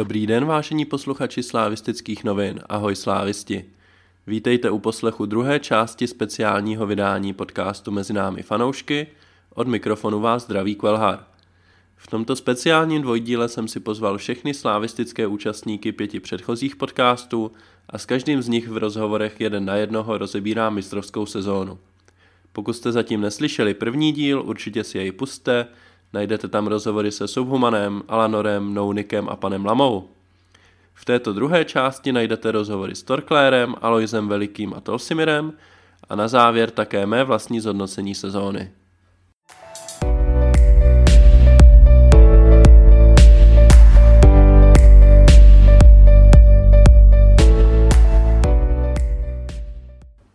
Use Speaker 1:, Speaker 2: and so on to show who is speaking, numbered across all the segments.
Speaker 1: Dobrý den, vážení posluchači slávistických novin. Ahoj slávisti. Vítejte u poslechu druhé části speciálního vydání podcastu Mezi námi fanoušky. Od mikrofonu vás zdraví Kvelhar. V tomto speciálním dvojdíle jsem si pozval všechny slávistické účastníky pěti předchozích podcastů a s každým z nich v rozhovorech jeden na jednoho rozebírám mistrovskou sezónu. Pokud jste zatím neslyšeli první díl, určitě si jej puste, najdete tam rozhovory se Subhumanem, Alanorem, Nounikem a panem Lamou. V této druhé části najdete rozhovory s Torklérem, Aloisem Velikým a Tolsimirem a na závěr také mé vlastní zhodnocení sezóny.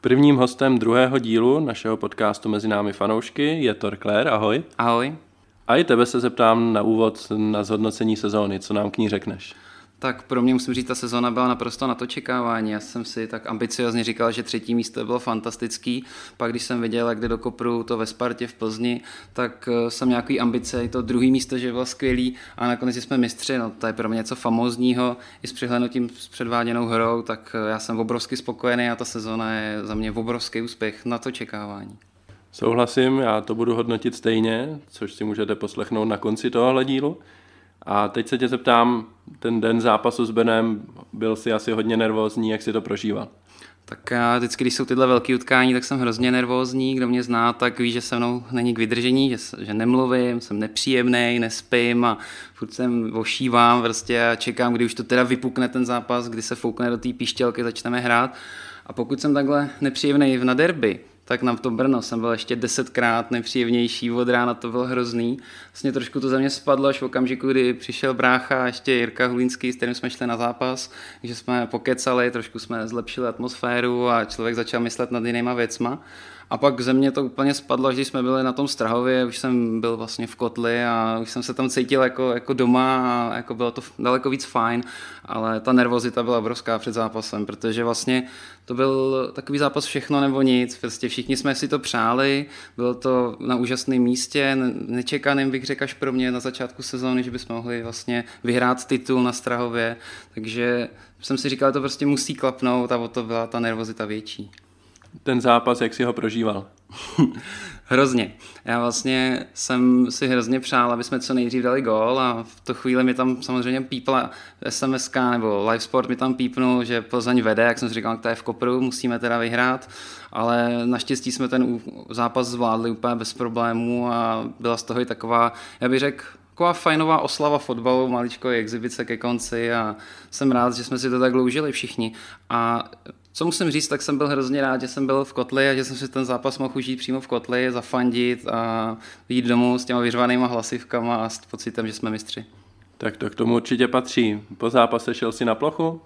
Speaker 1: Prvním hostem druhého dílu našeho podcastu Mezi námi fanoušky je Torklér. Ahoj.
Speaker 2: Ahoj.
Speaker 1: A i tebe se zeptám na úvod na zhodnocení sezóny. Co nám k ní řekneš?
Speaker 2: Tak pro mě musím říct, ta sezóna byla naprosto na to čekávání. Já jsem si tak ambiciozně říkal, že třetí místo bylo fantastický. Pak když jsem viděl, jak jde do kopru to ve Spartě v Plzni, tak eh, jsem nějaký ambice, i to druhý místo, že bylo skvělý a nakonec jsme mistři. No, to je pro mě něco famózního i s přihlednutím s předváděnou hrou, tak eh, já jsem obrovsky spokojený a ta sezóna je za mě obrovský úspěch na to čekávání.
Speaker 1: Souhlasím, já to budu hodnotit stejně, což si můžete poslechnout na konci tohohle dílu. A teď se tě zeptám, ten den zápasu s Benem, byl si asi hodně nervózní, jak si to prožíval?
Speaker 2: Tak já vždycky, když jsou tyhle velké utkání, tak jsem hrozně nervózní. Kdo mě zná, tak ví, že se mnou není k vydržení, že, že nemluvím, jsem nepříjemný, nespím a furt jsem ošívám prostě a čekám, kdy už to teda vypukne ten zápas, kdy se foukne do té píšťalky, začneme hrát. A pokud jsem takhle nepříjemný na derby, tak na to Brno jsem byl ještě desetkrát nepříjemnější, od rána to bylo hrozný. Vlastně trošku to ze mě spadlo až v okamžiku, kdy přišel brácha a ještě Jirka Hulínský, s kterým jsme šli na zápas, že jsme pokecali, trošku jsme zlepšili atmosféru a člověk začal myslet nad jinýma věcma. A pak ze mě to úplně spadlo, když jsme byli na tom Strahově, už jsem byl vlastně v kotli a už jsem se tam cítil jako, jako doma a jako bylo to daleko víc fajn, ale ta nervozita byla obrovská před zápasem, protože vlastně to byl takový zápas všechno nebo nic, prostě všichni jsme si to přáli, bylo to na úžasném místě, nečekaným bych řekl až pro mě na začátku sezóny, že bychom mohli vlastně vyhrát titul na Strahově, takže jsem si říkal, že to prostě musí klapnout a o to byla ta nervozita větší
Speaker 1: ten zápas, jak si ho prožíval?
Speaker 2: hrozně. Já vlastně jsem si hrozně přál, aby jsme co nejdřív dali gól a v tu chvíli mi tam samozřejmě pípla SMS nebo Live Sport mi tam pípnul, že Plzeň vede, jak jsem si říkal, to je v kopru, musíme teda vyhrát, ale naštěstí jsme ten zápas zvládli úplně bez problémů a byla z toho i taková, já bych řekl, taková fajnová oslava fotbalu, maličko exibice ke konci a jsem rád, že jsme si to tak dloužili všichni. A co musím říct, tak jsem byl hrozně rád, že jsem byl v kotli a že jsem si ten zápas mohl užít přímo v kotli, zafandit a jít domů s těma vyřvanýma hlasivkama a s pocitem, že jsme mistři.
Speaker 1: Tak to k tomu určitě patří. Po zápase šel si na plochu?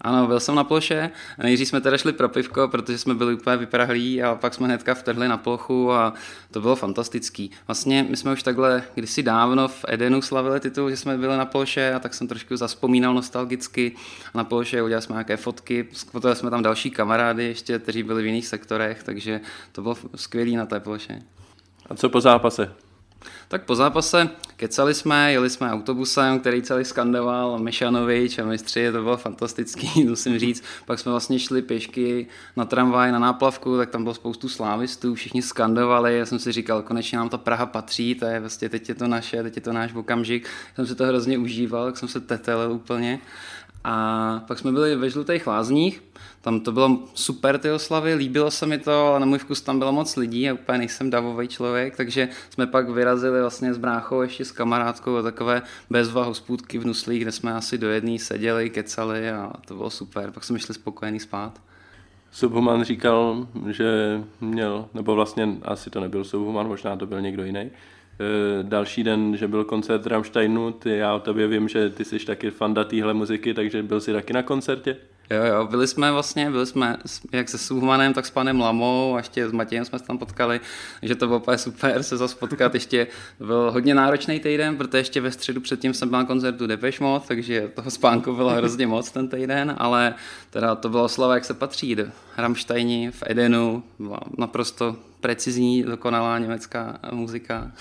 Speaker 2: Ano, byl jsem na ploše. Nejdřív jsme teda šli pro pivko, protože jsme byli úplně vyprahlí a pak jsme hnedka vtrhli na plochu a to bylo fantastický. Vlastně my jsme už takhle kdysi dávno v Edenu slavili titul, že jsme byli na ploše a tak jsem trošku zaspomínal nostalgicky. Na ploše udělali jsme nějaké fotky, potom jsme tam další kamarády ještě, kteří byli v jiných sektorech, takže to bylo skvělé na té ploše.
Speaker 1: A co po zápase?
Speaker 2: Tak po zápase kecali jsme, jeli jsme autobusem, který celý skandoval Mešanovič a mistři, to bylo fantastický, musím říct. Pak jsme vlastně šli pěšky na tramvaj, na náplavku, tak tam bylo spoustu slávistů, všichni skandovali, já jsem si říkal, konečně nám ta Praha patří, to je vlastně, teď je to naše, teď je to náš okamžik. Jsem si to hrozně užíval, tak jsem se tetelil úplně. A pak jsme byli ve Žlutých lázních, tam to bylo super ty oslavy, líbilo se mi to, ale na můj vkus tam bylo moc lidí a úplně nejsem davový člověk, takže jsme pak vyrazili vlastně s bráchou ještě s kamarádkou a takové bezva hospůdky v Nuslích, kde jsme asi do jedné seděli, kecali a to bylo super, pak jsme šli spokojený spát.
Speaker 1: Subhuman říkal, že měl, nebo vlastně asi to nebyl Subhuman, možná to byl někdo jiný, další den, že byl koncert Rammsteinu, ty, já o tobě vím, že ty jsi taky fanda téhle muziky, takže byl jsi taky na koncertě?
Speaker 2: Jo, jo, byli jsme vlastně, byli jsme jak se Suhmanem, tak s panem Lamou a ještě s Matějem jsme se tam potkali, že to bylo úplně super se zase potkat, ještě byl hodně náročný týden, protože ještě ve středu předtím jsem byl na koncertu Depeche Mode, takže toho spánku bylo hrozně moc ten týden, ale teda to bylo slava, jak se patří, Rammsteini v Edenu, byla naprosto precizní, dokonalá německá muzika.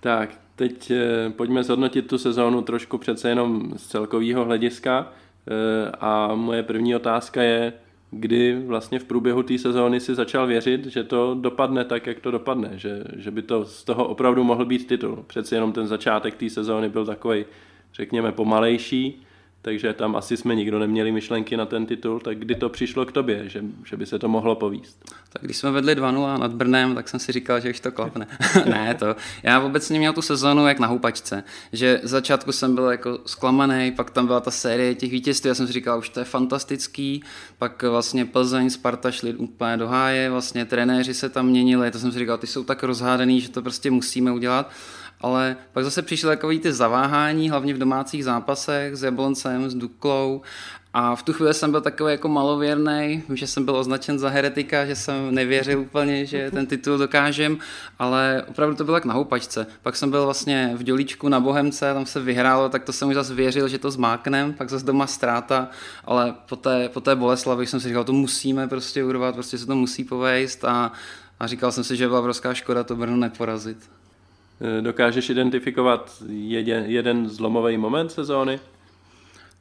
Speaker 1: Tak, teď eh, pojďme zhodnotit tu sezónu trošku přece jenom z celkového hlediska. Eh, a moje první otázka je, kdy vlastně v průběhu té sezóny si začal věřit, že to dopadne tak, jak to dopadne, že, že by to z toho opravdu mohl být titul. Přeci jenom ten začátek té sezóny byl takový, řekněme, pomalejší, takže tam asi jsme nikdo neměli myšlenky na ten titul, tak kdy to přišlo k tobě, že, že by se to mohlo povíst?
Speaker 2: Tak když jsme vedli 2-0 nad Brnem, tak jsem si říkal, že už to klapne. ne, to. Já obecně měl tu sezonu jak na houpačce, že začátku jsem byl jako zklamaný, pak tam byla ta série těch vítězství, já jsem si říkal, už to je fantastický, pak vlastně Plzeň, Sparta šli úplně do háje, vlastně trenéři se tam měnili, to jsem si říkal, ty jsou tak rozhádaný, že to prostě musíme udělat ale pak zase přišly takový ty zaváhání, hlavně v domácích zápasech s Jabloncem, s Duklou a v tu chvíli jsem byl takový jako malověrný, že jsem byl označen za heretika, že jsem nevěřil úplně, že ten titul dokážem, ale opravdu to bylo jak na houpačce. Pak jsem byl vlastně v Dělíčku na Bohemce, tam se vyhrálo, tak to jsem už zase věřil, že to zmáknem, pak zase doma ztráta, ale po té, po té Boleslavi jsem si říkal, to musíme prostě urvat, prostě se to musí povejst a, a říkal jsem si, že byla obrovská škoda to Brno neporazit.
Speaker 1: Eh, dokážeš identifikovat jeden, jeden zlomový moment sezóny?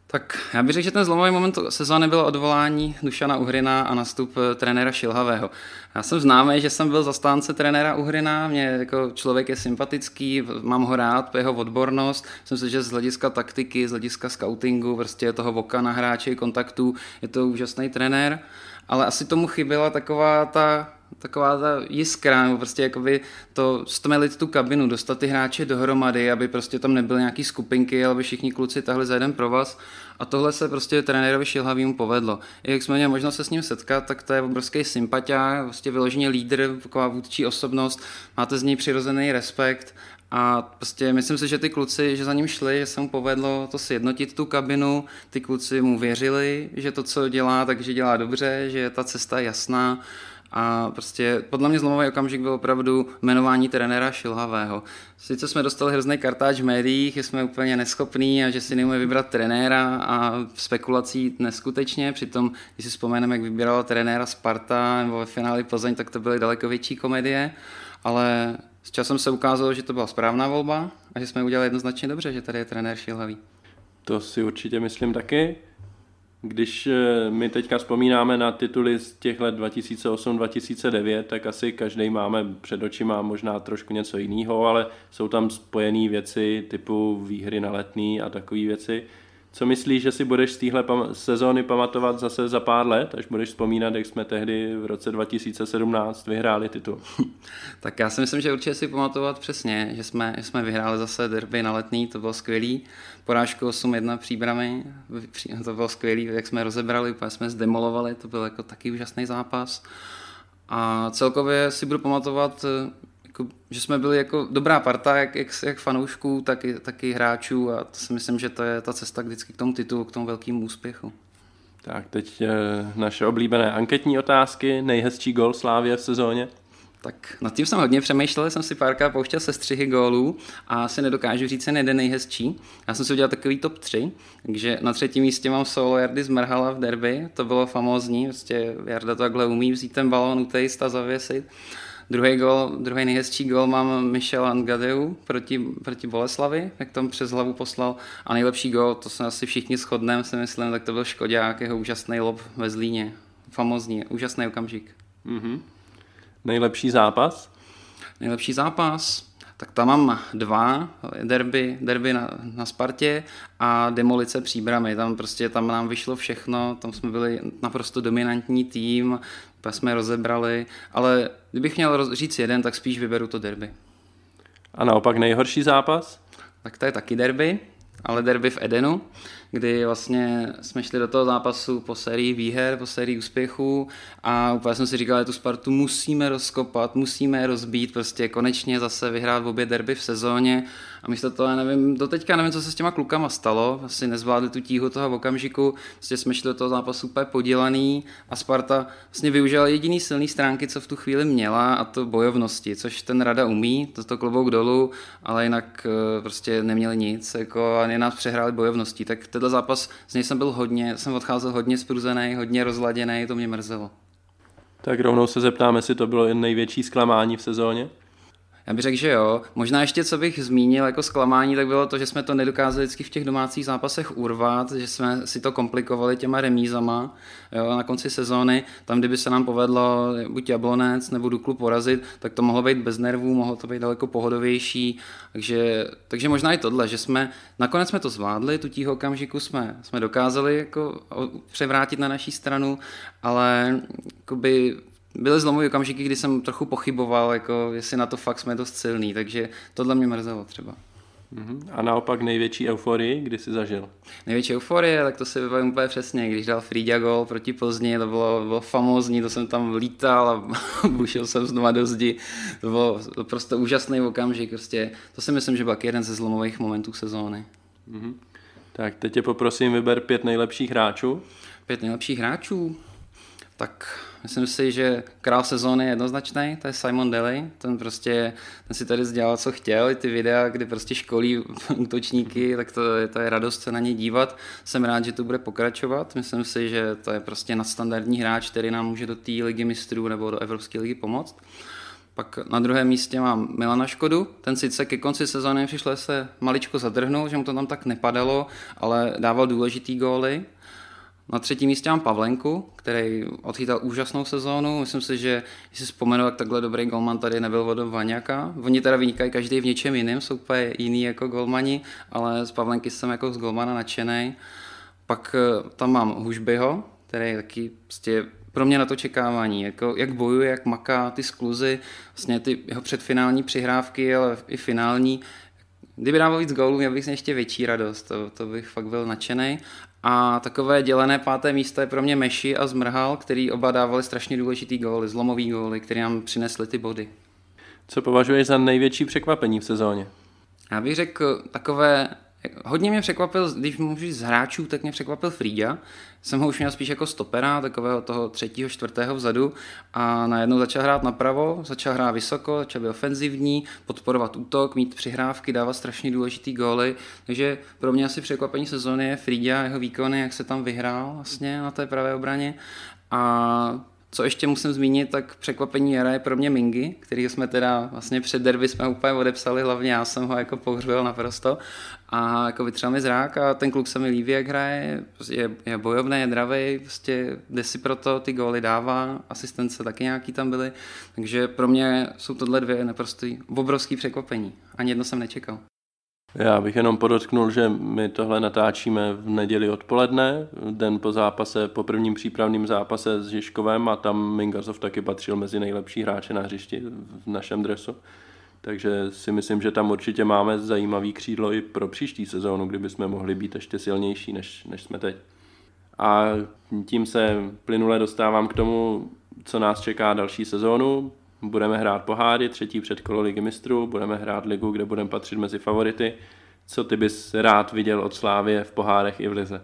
Speaker 2: Tak já bych řekl, že ten zlomový moment sezóny bylo odvolání Dušana Uhrina a nastup eh, trenéra Šilhavého. Já jsem známý, že jsem byl zastánce trenéra Uhrina, mě jako člověk je sympatický, mám ho rád, jeho odbornost, myslím si, že z hlediska taktiky, z hlediska scoutingu, prostě toho voka na hráče, kontaktů, je to úžasný trenér, ale asi tomu chyběla taková ta taková ta jiskra, nebo prostě jakoby to stmelit tu kabinu, dostat ty hráče dohromady, aby prostě tam nebyly nějaký skupinky, ale aby všichni kluci tahli za jeden provaz. A tohle se prostě trenérovi Šilhavýmu povedlo. I jak jsme měli možnost se s ním setkat, tak to je obrovský sympatia, prostě vyloženě lídr, taková vůdčí osobnost, máte z něj přirozený respekt a prostě myslím si, že ty kluci, že za ním šli, že se mu povedlo to sjednotit tu kabinu, ty kluci mu věřili, že to, co dělá, takže dělá dobře, že ta cesta je jasná a prostě podle mě zlomový okamžik byl opravdu jmenování trenéra Šilhavého. Sice jsme dostali hrozný kartáč v médiích, že jsme úplně neschopní a že si neumíme vybrat trenéra a spekulací neskutečně, přitom, když si vzpomeneme, jak vybírala trenéra Sparta nebo ve finále Plzeň, tak to byly daleko větší komedie, ale s časem se ukázalo, že to byla správná volba a že jsme udělali jednoznačně dobře, že tady je trenér Šilhavý.
Speaker 1: To si určitě myslím taky. Když eh, my teďka vzpomínáme na tituly z těch let 2008-2009, tak asi každý máme před očima možná trošku něco jiného, ale jsou tam spojené věci typu výhry na letný a takové věci. Co myslíš, že si budeš z téhle pam- sezóny pamatovat zase za pár let, až budeš vzpomínat, jak jsme tehdy v roce 2017 vyhráli titul?
Speaker 2: tak já si myslím, že určitě si pamatovat přesně, že jsme, že jsme vyhráli zase derby na letný, to bylo skvělý. Porážku 8-1 příbramy, to bylo skvělý, jak jsme rozebrali, úplně jsme zdemolovali, to byl jako taky úžasný zápas. A celkově si budu pamatovat jako, že jsme byli jako dobrá parta, jak, jak, jak fanoušků, tak i, tak i hráčů a to si myslím, že to je ta cesta vždycky k tomu titulu, k tomu velkému úspěchu.
Speaker 1: Tak teď naše oblíbené anketní otázky, nejhezčí gol Slávě v sezóně?
Speaker 2: Tak nad tím jsem hodně přemýšlel, jsem si párkrát pouštěl se střihy gólů a asi nedokážu říct ten jeden nejhezčí. Já jsem si udělal takový top 3, takže na třetím místě mám solo Jardy Zmrhala v derby, to bylo famózní, prostě Jarda to takhle umí vzít ten balón, utejst a zavěsit. Druhý gol, druhý nejhezčí gol mám Michel Angadeu proti, proti Boleslavi, jak tam přes hlavu poslal. A nejlepší gol, to se asi všichni shodneme, si myslím, tak to byl Škodák, jeho úžasný lob ve Zlíně. Famozní, úžasný okamžik.
Speaker 1: Mm-hmm. Nejlepší zápas?
Speaker 2: Nejlepší zápas? Tak tam mám dva derby, derby na, na Spartě a demolice příbramy. Tam prostě tam nám vyšlo všechno, tam jsme byli naprosto dominantní tým, pak jsme rozebrali, ale kdybych měl říct jeden, tak spíš vyberu to derby.
Speaker 1: A naopak nejhorší zápas?
Speaker 2: Tak to je taky derby, ale derby v Edenu kdy vlastně jsme šli do toho zápasu po sérii výher, po sérii úspěchů a úplně jsem si říkal, že tu Spartu musíme rozkopat, musíme rozbít, prostě konečně zase vyhrát v obě derby v sezóně. A místo toho, já nevím, do teďka nevím, co se s těma klukama stalo, asi nezvládli tu tíhu toho v okamžiku, prostě jsme šli do toho zápasu úplně podělaný a Sparta vlastně využila jediný silný stránky, co v tu chvíli měla a to bojovnosti, což ten Rada umí, to to klobouk dolů, ale jinak eh, prostě neměli nic, jako a nás přehráli bojovností, tak tenhle zápas, z něj jsem byl hodně, jsem odcházel hodně spruzený, hodně rozladěný, to mě mrzelo.
Speaker 1: Tak rovnou se zeptáme, jestli to bylo největší zklamání v sezóně?
Speaker 2: Já bych řekl, že jo. Možná ještě, co bych zmínil jako zklamání, tak bylo to, že jsme to nedokázali vždycky v těch domácích zápasech urvat, že jsme si to komplikovali těma remízama jo, na konci sezóny. Tam, kdyby se nám povedlo buď Jablonec nebo Duklu porazit, tak to mohlo být bez nervů, mohlo to být daleko pohodovější. Takže, takže možná i tohle, že jsme nakonec jsme to zvládli, tu tího okamžiku jsme, jsme dokázali jako převrátit na naší stranu, ale jakoby, byly zlomové okamžiky, kdy jsem trochu pochyboval, jako jestli na to fakt jsme dost silný, takže tohle mě mrzelo třeba.
Speaker 1: Mhm. A naopak největší euforii, kdy jsi zažil?
Speaker 2: Největší euforie, tak to si vybavím úplně přesně, když dal Frida gol proti Plzni, to bylo, bylo famózní, to jsem tam lítal a bušil jsem znovu do zdi, to bylo to prostě úžasný okamžik, prostě, to si myslím, že byl jeden ze zlomových momentů sezóny. Mm-hmm.
Speaker 1: Tak teď tě poprosím, vyber pět nejlepších hráčů.
Speaker 2: Pět nejlepších hráčů? Tak myslím si, že král sezóny je jednoznačný, to je Simon Daly, ten prostě, ten si tady dělal, co chtěl, i ty videa, kdy prostě školí útočníky, tak to, je, to je radost se na ně dívat. Jsem rád, že to bude pokračovat, myslím si, že to je prostě nadstandardní hráč, který nám může do té ligy mistrů nebo do Evropské ligy pomoct. Pak na druhém místě mám Milana Škodu, ten sice ke konci sezóny přišel se maličko zadrhnul, že mu to tam tak nepadalo, ale dával důležitý góly. Na třetím místě mám Pavlenku, který odchytal úžasnou sezónu. Myslím si, že si vzpomenu, jak takhle dobrý golman tady nebyl vodou Vaňaka. Oni teda vynikají každý v něčem jiném, jsou úplně jiný jako golmani, ale z Pavlenky jsem jako z golmana nadšený. Pak eh, tam mám Hušbyho, který je taky prostě pro mě na to čekávání, jako, jak bojuje, jak maká ty skluzy, vlastně ty jeho předfinální přihrávky, ale i finální. Kdyby dával víc gólů, měl bych ještě větší radost, to, to bych fakt byl nadšený. A takové dělené páté místo je pro mě Meši a Zmrhal, který oba dávali strašně důležitý góly, zlomový góly, které nám přinesly ty body.
Speaker 1: Co považuješ za největší překvapení v sezóně?
Speaker 2: Já bych řekl takové Hodně mě překvapil, když můžu z hráčů, tak mě překvapil Frida. Jsem ho už měl spíš jako stopera, takového toho třetího, čtvrtého vzadu a najednou začal hrát napravo, začal hrát vysoko, začal být ofenzivní, podporovat útok, mít přihrávky, dávat strašně důležitý góly. Takže pro mě asi překvapení sezóny je Frida, jeho výkony, jak se tam vyhrál vlastně na té pravé obraně. A co ještě musím zmínit, tak překvapení jara je pro mě Mingy, který jsme teda vlastně před derby jsme úplně odepsali, hlavně já jsem ho jako pohřbil naprosto. A jako vytřel mi zrák a ten kluk se mi líbí, jak hraje, je, je bojovný, je dravý, prostě jde si pro to, ty góly dává, asistence taky nějaký tam byly, takže pro mě jsou tohle dvě naprosto obrovský překvapení, ani jedno jsem nečekal.
Speaker 1: Já bych jenom podotknul, že my tohle natáčíme v neděli odpoledne, den po zápase, po prvním přípravném zápase s Žižkovem a tam Mingazov taky patřil mezi nejlepší hráče na hřišti v našem dresu. Takže si myslím, že tam určitě máme zajímavý křídlo i pro příští sezónu, kdyby jsme mohli být ještě silnější, než, než jsme teď. A tím se plynule dostávám k tomu, co nás čeká další sezónu. Budeme hrát poháry, třetí předkolo ligy mistrů, budeme hrát ligu, kde budeme patřit mezi favority. Co ty bys rád viděl od Slávě v pohárech i v lize?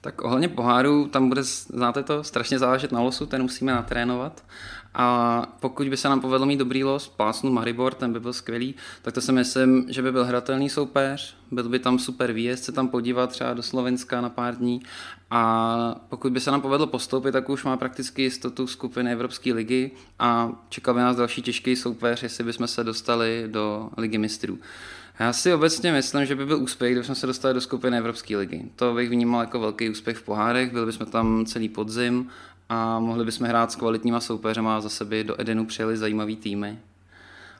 Speaker 2: Tak ohledně poháru, tam bude, znáte to, strašně záležet na losu, ten musíme natrénovat. A pokud by se nám povedlo mít dobrý los, pásnu Maribor, ten by byl skvělý, tak to si myslím, že by byl hratelný soupeř, byl by tam super výjezd se tam podívat třeba do Slovenska na pár dní a pokud by se nám povedlo postoupit, tak už má prakticky jistotu skupiny Evropské ligy a čekal by nás další těžký soupeř, jestli bychom se dostali do ligy mistrů. Já si obecně myslím, že by byl úspěch, kdybychom se dostali do skupiny Evropské ligy. To bych vnímal jako velký úspěch v pohárech, byli bychom tam celý podzim a mohli bychom hrát s kvalitníma soupeřema a zase by do Edenu přijeli zajímavý týmy.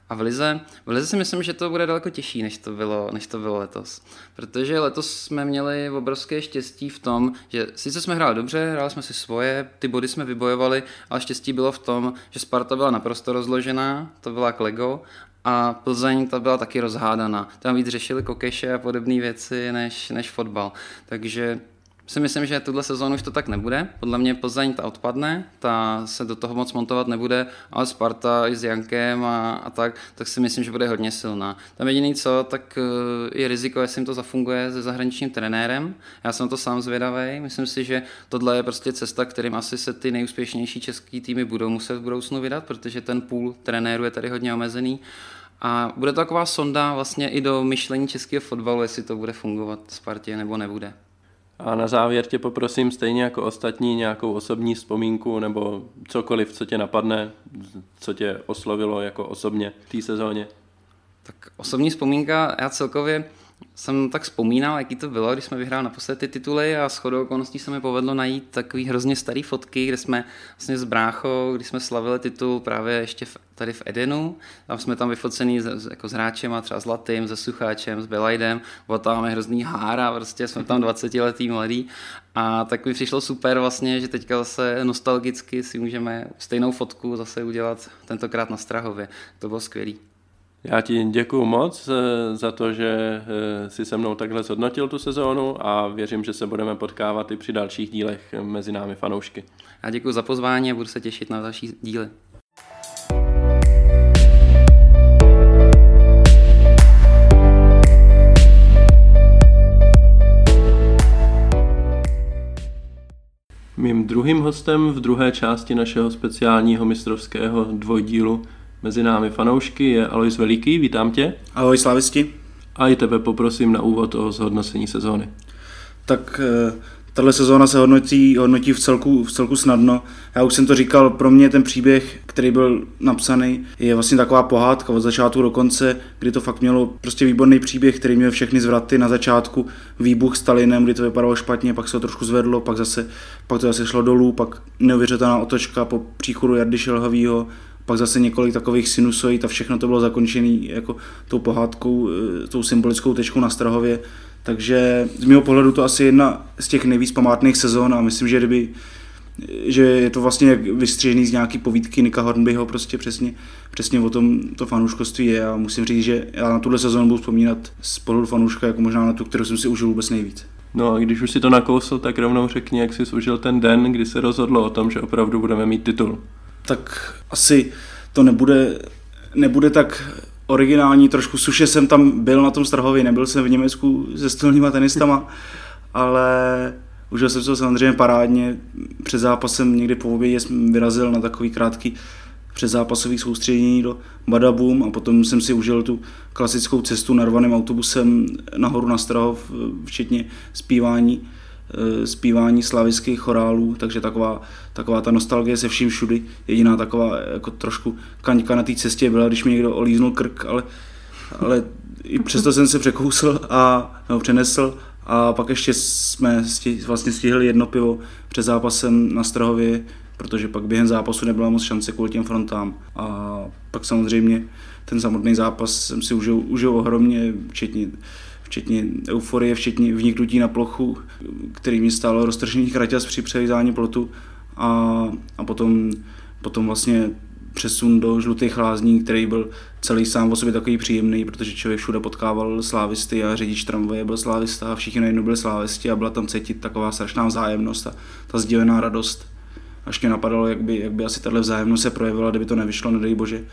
Speaker 2: A v Lize, v Lize si myslím, že to bude daleko těžší, než to, bylo, než to bylo letos. Protože letos jsme měli obrovské štěstí v tom, že sice jsme hráli dobře, hráli jsme si svoje, ty body jsme vybojovali, ale štěstí bylo v tom, že Sparta byla naprosto rozložená, to byla k Lego, a Plzeň ta byla taky rozhádaná. Tam víc řešili kokeše a podobné věci než, než fotbal. Takže si myslím, že tuhle sezónu už to tak nebude. Podle mě Plzeň ta odpadne, ta se do toho moc montovat nebude, ale Sparta i s Jankem a, a tak, tak si myslím, že bude hodně silná. Tam jediný co, tak eh, je riziko, jestli jim to zafunguje se zahraničním trenérem. Já jsem to sám zvědavý. Myslím si, že tohle je prostě cesta, kterým asi se ty nejúspěšnější český týmy budou muset v budoucnu vydat, protože ten půl trenéru je tady hodně omezený. A bude to taková sonda vlastně i do myšlení českého fotbalu, jestli to bude fungovat Spartě nebo nebude.
Speaker 1: A na závěr tě poprosím stejně jako ostatní nějakou osobní vzpomínku nebo cokoliv, co tě napadne, co tě oslovilo jako osobně v té sezóně.
Speaker 2: Tak osobní vzpomínka, já celkově jsem tak vzpomínal, jaký to bylo, když jsme vyhráli naposledy ty tituly a shodou okolností se mi povedlo najít takový hrozně starý fotky, kde jsme vlastně s bráchou, když jsme slavili titul právě ještě v, tady v Edenu, tam jsme tam vyfocený s, jako s hráčem a třeba Zlatým, se Sucháčem, s Belajdem, tam máme hrozný hára, prostě jsme tam 20 letý mladý a tak mi přišlo super vlastně, že teďka zase nostalgicky si můžeme stejnou fotku zase udělat tentokrát na Strahově. To bylo skvělý.
Speaker 1: Já ti děkuji moc eh, za to, že eh, si se mnou takhle zhodnotil tu sezónu a věřím, že se budeme potkávat i při dalších dílech mezi námi fanoušky.
Speaker 2: Já děkuji za pozvání a budu se těšit na další díly.
Speaker 1: Mým druhým hostem v druhé části našeho speciálního mistrovského dvojdílu Mezi námi fanoušky je Alois Veliký, vítám tě.
Speaker 3: Ahoj slavisti.
Speaker 1: A i tebe poprosím na úvod o zhodnocení sezóny.
Speaker 3: Tak eh, tahle sezóna se hodnotí, hodnotí v, celku, v celku snadno. Já už jsem to říkal, pro mě ten příběh, který byl napsaný, je vlastně taková pohádka od začátku do konce, kdy to fakt mělo prostě výborný příběh, který měl všechny zvraty na začátku, výbuch Stalinem, kdy to vypadalo špatně, pak se to trošku zvedlo, pak zase, pak to zase šlo dolů, pak neuvěřitelná otočka po příchodu Jardy Šelhavýho, pak zase několik takových sinusoid a všechno to bylo zakončené jako tou pohádkou, eh, tou symbolickou tečkou na Strahově. Takže z mého pohledu to asi jedna z těch nejvíc památných sezon a myslím, že kdyby že je to vlastně vystřižený z nějaký povídky Nika Hornbyho, prostě přesně, přesně o tom to fanouškovství je a musím říct, že já na tuhle sezónu budu vzpomínat z pohledu fanouška jako možná na tu, kterou jsem si užil vůbec nejvíc.
Speaker 1: No a když už si to nakousl, tak rovnou řekni, jak jsi užil ten den, kdy se rozhodlo o tom, že opravdu budeme mít titul
Speaker 3: tak asi to nebude, nebude tak originální, trošku suše jsem tam byl na tom Strahově, nebyl jsem v Německu se stolníma tenistama, ale užil jsem se samozřejmě parádně. Před zápasem někdy po obědě jsem vyrazil na takový krátký předzápasový soustředění do Badabum a potom jsem si užil tu klasickou cestu narvaným autobusem nahoru na Strahov, včetně zpívání zpívání slavických chorálů, takže taková, taková ta nostalgie se vším všudy. Jediná taková jako trošku kaňka na té cestě byla, když mi někdo olíznul krk, ale, ale i přesto jsem se překousl a no, přenesl a pak ještě jsme stih, vlastně stihli jedno pivo před zápasem na Strahově, protože pak během zápasu nebyla moc šance kvůli těm frontám. A pak samozřejmě ten samotný zápas jsem si užil, užil ohromně, včetně včetně euforie, včetně vniknutí na plochu, který mi stálo roztržení kraťas při převizání plotu a, a potom, potom vlastně přesun do žlutých lázní, který byl celý sám o sobě takový příjemný, protože člověk všude potkával slávisty a řidič tramvaje byl slávista a všichni najednou byli slávisti a byla tam cítit taková strašná vzájemnost a ta sdílená radost. Až mě napadalo, jak by, jak by asi tahle vzájemnost se projevila, kdyby to nevyšlo, nedej bože.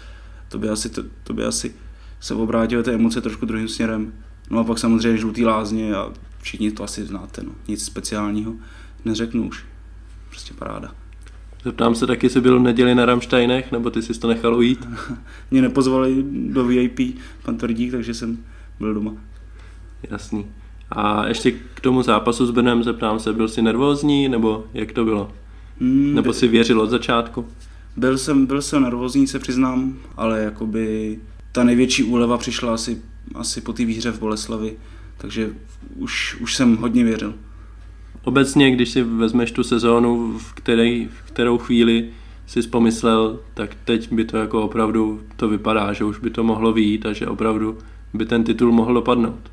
Speaker 3: To by asi, to, to by asi se obrátilo ty emoce trošku druhým směrem. No a pak samozřejmě žlutý lázně a všichni to asi znáte, no. nic speciálního neřeknu už. Prostě paráda.
Speaker 1: Zeptám se taky, jestli byl v neděli na Ramsteinech, nebo ty jsi to nechal ujít?
Speaker 3: Mě nepozvali do VIP, pan Tvrdík, takže jsem byl doma.
Speaker 1: Jasný. A ještě k tomu zápasu s Brnem zeptám se, byl jsi nervózní, nebo jak to bylo? Hmm, nebo si věřil od začátku?
Speaker 3: Byl jsem, byl jsem nervózní, se přiznám, ale jakoby ta největší úleva přišla asi asi po té výhře v Boleslavi, takže už, už jsem hodně věřil.
Speaker 1: Obecně, když si vezmeš tu sezónu, v, které, v kterou chvíli si pomyslel, tak teď by to jako opravdu to vypadá, že už by to mohlo výjít a že opravdu by ten titul mohl dopadnout.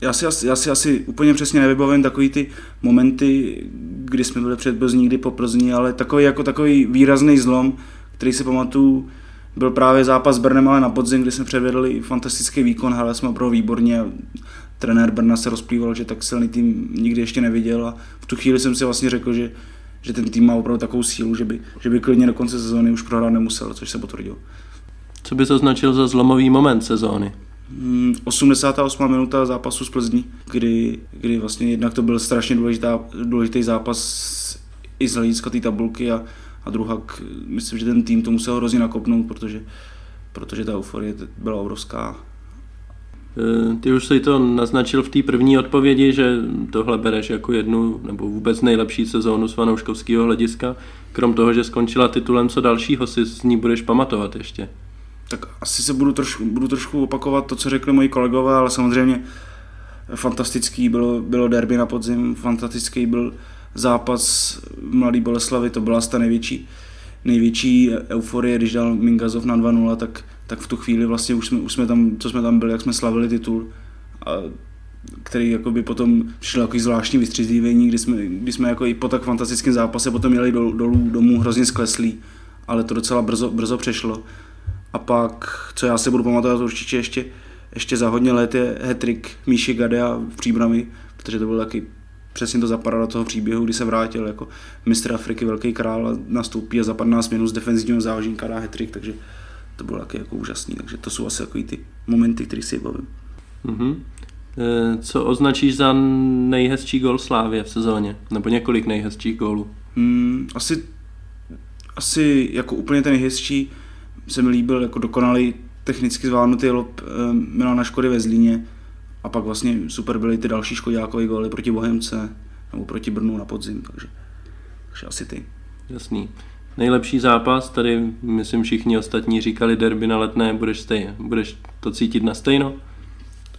Speaker 3: Já si, já si asi úplně přesně nevybavím takový ty momenty, kdy jsme byli před Plzní, kdy po Plzni, ale takový jako takový výrazný zlom, který si pamatuju, byl právě zápas s Brnem, ale na podzim, kdy jsme předvedli fantastický výkon, hráli jsme opravdu výborně. Trenér Brna se rozplýval, že tak silný tým nikdy ještě neviděl a v tu chvíli jsem si vlastně řekl, že, že ten tým má opravdu takovou sílu, že by, že by klidně do konce sezóny už prohrát nemusel, což se potvrdilo.
Speaker 1: Co bys označil za zlomový moment sezóny?
Speaker 3: 88. Hmm, minuta zápasu s Plzní, kdy, kdy vlastně jednak to byl strašně důležitá, důležitý zápas i z hlediska té tabulky a, a druhá, myslím, že ten tým to musel hrozně nakopnout, protože, protože ta euforie byla obrovská.
Speaker 1: E, ty už jsi to naznačil v té první odpovědi, že tohle bereš jako jednu nebo vůbec nejlepší sezónu z fanouškovského hlediska. Krom toho, že skončila titulem, co dalšího si z ní budeš pamatovat ještě?
Speaker 3: tak asi se budu trošku, budu trošku opakovat to, co řekli moji kolegové, ale samozřejmě fantastický bylo, bylo derby na podzim, fantastický byl zápas Mladý Boleslavy, to byla ta největší, největší euforie, když dal Mingazov na 2-0, tak, tak v tu chvíli vlastně už jsme, už jsme tam, co jsme tam byli, jak jsme slavili titul, a který jakoby potom přišel jako zvláštní vystřízlivění, kdy jsme, kdy jsme jako i po tak fantastickém zápase potom jeli dolů, dolů domů hrozně skleslí, ale to docela brzo, brzo přešlo. A pak, co já si budu pamatovat určitě ještě, ještě za hodně let je hetrik Míši Gadea v Příbrami, protože to byl taky přesně to zapadá do toho příběhu, kdy se vrátil jako mistr Afriky, velký král a nastoupí a za 15 minut z defenzivního záložníka dá hetrik, takže to bylo taky jako úžasný, takže to jsou asi takový ty momenty, které si bavím.
Speaker 1: Mm-hmm. Co označíš za nejhezčí gol Slávě v sezóně? Nebo několik nejhezčích gólů?
Speaker 3: Hmm, asi, asi jako úplně ten nejhezčí se mi líbil jako dokonalý technicky zvládnutý lob eh, Milana Škody ve Zlíně a pak vlastně super byly ty další škodákové góly proti Bohemce nebo proti Brnu na podzim, takže, takže asi ty.
Speaker 1: Jasný. Nejlepší zápas, tady myslím všichni ostatní říkali derby na letné, budeš, stejně, budeš to cítit na stejno?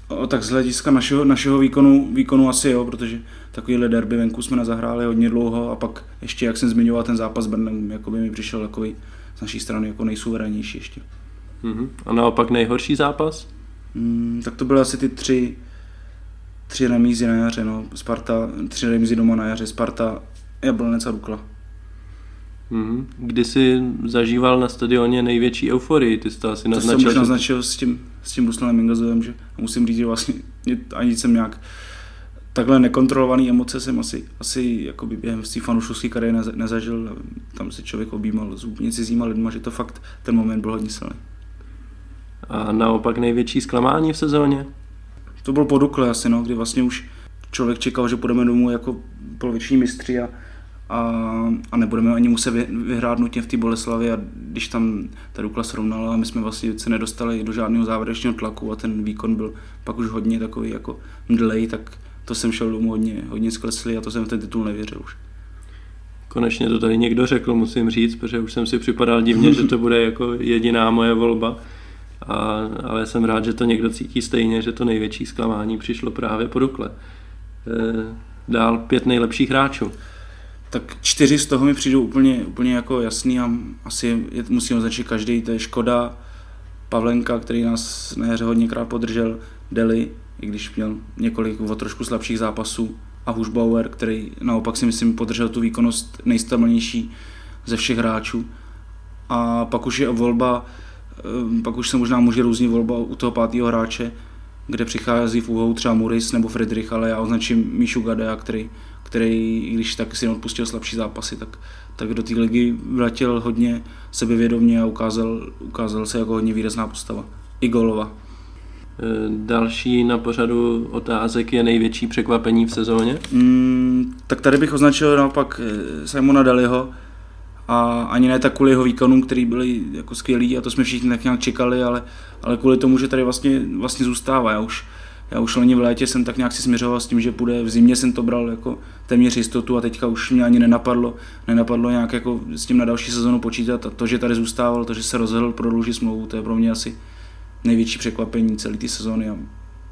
Speaker 3: O, tak z hlediska našeho, našeho výkonu, výkonu asi jo, protože takovýhle derby venku jsme nezahráli hodně dlouho a pak ještě, jak jsem zmiňoval, ten zápas s Brnem, jako by mi přišel takový z naší strany jako nejsuverénnější ještě.
Speaker 1: Mm-hmm. A naopak nejhorší zápas?
Speaker 3: Mm, tak to byly asi ty tři, tři remízy na jaře, no. Sparta, tři remízy doma na jaře, Sparta, Jablonec a Dukla.
Speaker 1: Mm-hmm. Kdy jsi zažíval na stadioně největší euforii? Ty jsi to asi naznačil.
Speaker 3: To jsem už naznačil s tím, s tím Ruslanem Mingazovem, že musím říct, že vlastně ani jsem nějak takhle nekontrolovaný emoce jsem asi, asi jakoby během té fanušovské kariéry nezažil. Tam se člověk objímal s úplně cizíma lidma, že to fakt ten moment byl hodně silný.
Speaker 1: A naopak největší zklamání v sezóně?
Speaker 3: To bylo po Dukle asi, no, kdy vlastně už člověk čekal, že půjdeme domů jako poloviční mistři a, a, a nebudeme ani muset vyhrát nutně v té Boleslavi a když tam ta Dukla srovnala a my jsme vlastně se nedostali do žádného závěrečného tlaku a ten výkon byl pak už hodně takový jako mdlej, tak to jsem šel domů hodně, hodně skleslý a to jsem v ten titul nevěřil už.
Speaker 1: Konečně to tady někdo řekl, musím říct, protože už jsem si připadal divně, že to bude jako jediná moje volba. A, ale jsem rád, že to někdo cítí stejně, že to největší zklamání přišlo právě po Dukle. E, dál pět nejlepších hráčů.
Speaker 3: Tak čtyři z toho mi přijdou úplně, úplně jako jasný a asi je, musím označit každý. To je Škoda, Pavlenka, který nás na jaře hodněkrát podržel, Deli, i když měl několik o trošku slabších zápasů, a Hušbauer, který naopak si myslím podržel tu výkonnost nejstabilnější ze všech hráčů. A pak už je volba, pak už se možná může různit volba u toho pátého hráče, kde přichází v úhou třeba Muris nebo Friedrich, ale já označím Míšu Gadea, který, který, i když tak si odpustil slabší zápasy, tak, tak do té ligy vrátil hodně sebevědomně a ukázal, ukázal se jako hodně výrazná postava. I golova.
Speaker 1: Eh, další na pořadu otázek je největší překvapení v sezóně?
Speaker 3: Mm, tak tady bych označil naopak eh, Simona Daliho a ani ne tak kvůli jeho výkonům, který byli jako skvělý a to jsme všichni tak nějak čekali, ale, ale kvůli tomu, že tady vlastně, vlastně zůstává. Já už, já už loni v létě jsem tak nějak si směřoval s tím, že půjde, v zimě jsem to bral jako téměř jistotu a teďka už mě ani nenapadlo, nenapadlo nějak jako s tím na další sezonu počítat a to, že tady zůstával, to, že se rozhodl prodloužit smlouvu, to je pro mě asi největší překvapení celé té sezóny a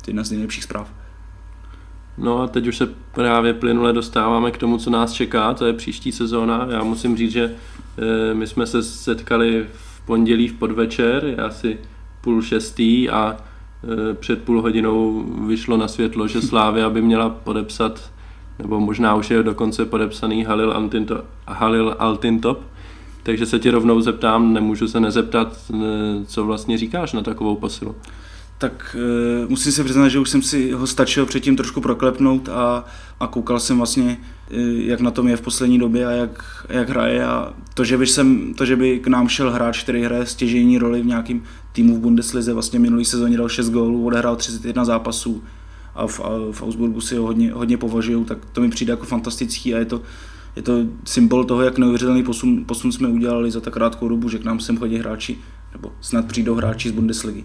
Speaker 3: jedna z nejlepších zpráv.
Speaker 1: No a teď už se právě plynule dostáváme k tomu, co nás čeká, to je příští sezóna. Já musím říct, že eh, my jsme se setkali v pondělí v podvečer, je asi půl šestý a eh, před půl hodinou vyšlo na světlo, že Slávia by měla podepsat, nebo možná už je dokonce podepsaný Halil, Antinto, Halil Altintop, takže se ti rovnou zeptám, nemůžu se nezeptat, eh, co vlastně říkáš na takovou posilu.
Speaker 3: Tak e, musím se přiznat, že už jsem si ho stačil předtím trošku proklepnout a, a koukal jsem vlastně, e, jak na tom je v poslední době a jak, jak hraje a to že, by jsem, to, že by k nám šel hráč, který hraje stěžejní roli v nějakém týmu v Bundeslize, vlastně minulý sezóně dal 6 gólů, odehrál 31 zápasů a v, a v Augsburgu si ho hodně, hodně považují, tak to mi přijde jako fantastický a je to, je to symbol toho, jak neuvěřitelný posun, posun jsme udělali za tak krátkou dobu, že k nám sem chodí hráči, nebo snad přijdou hráči z Bundesligy.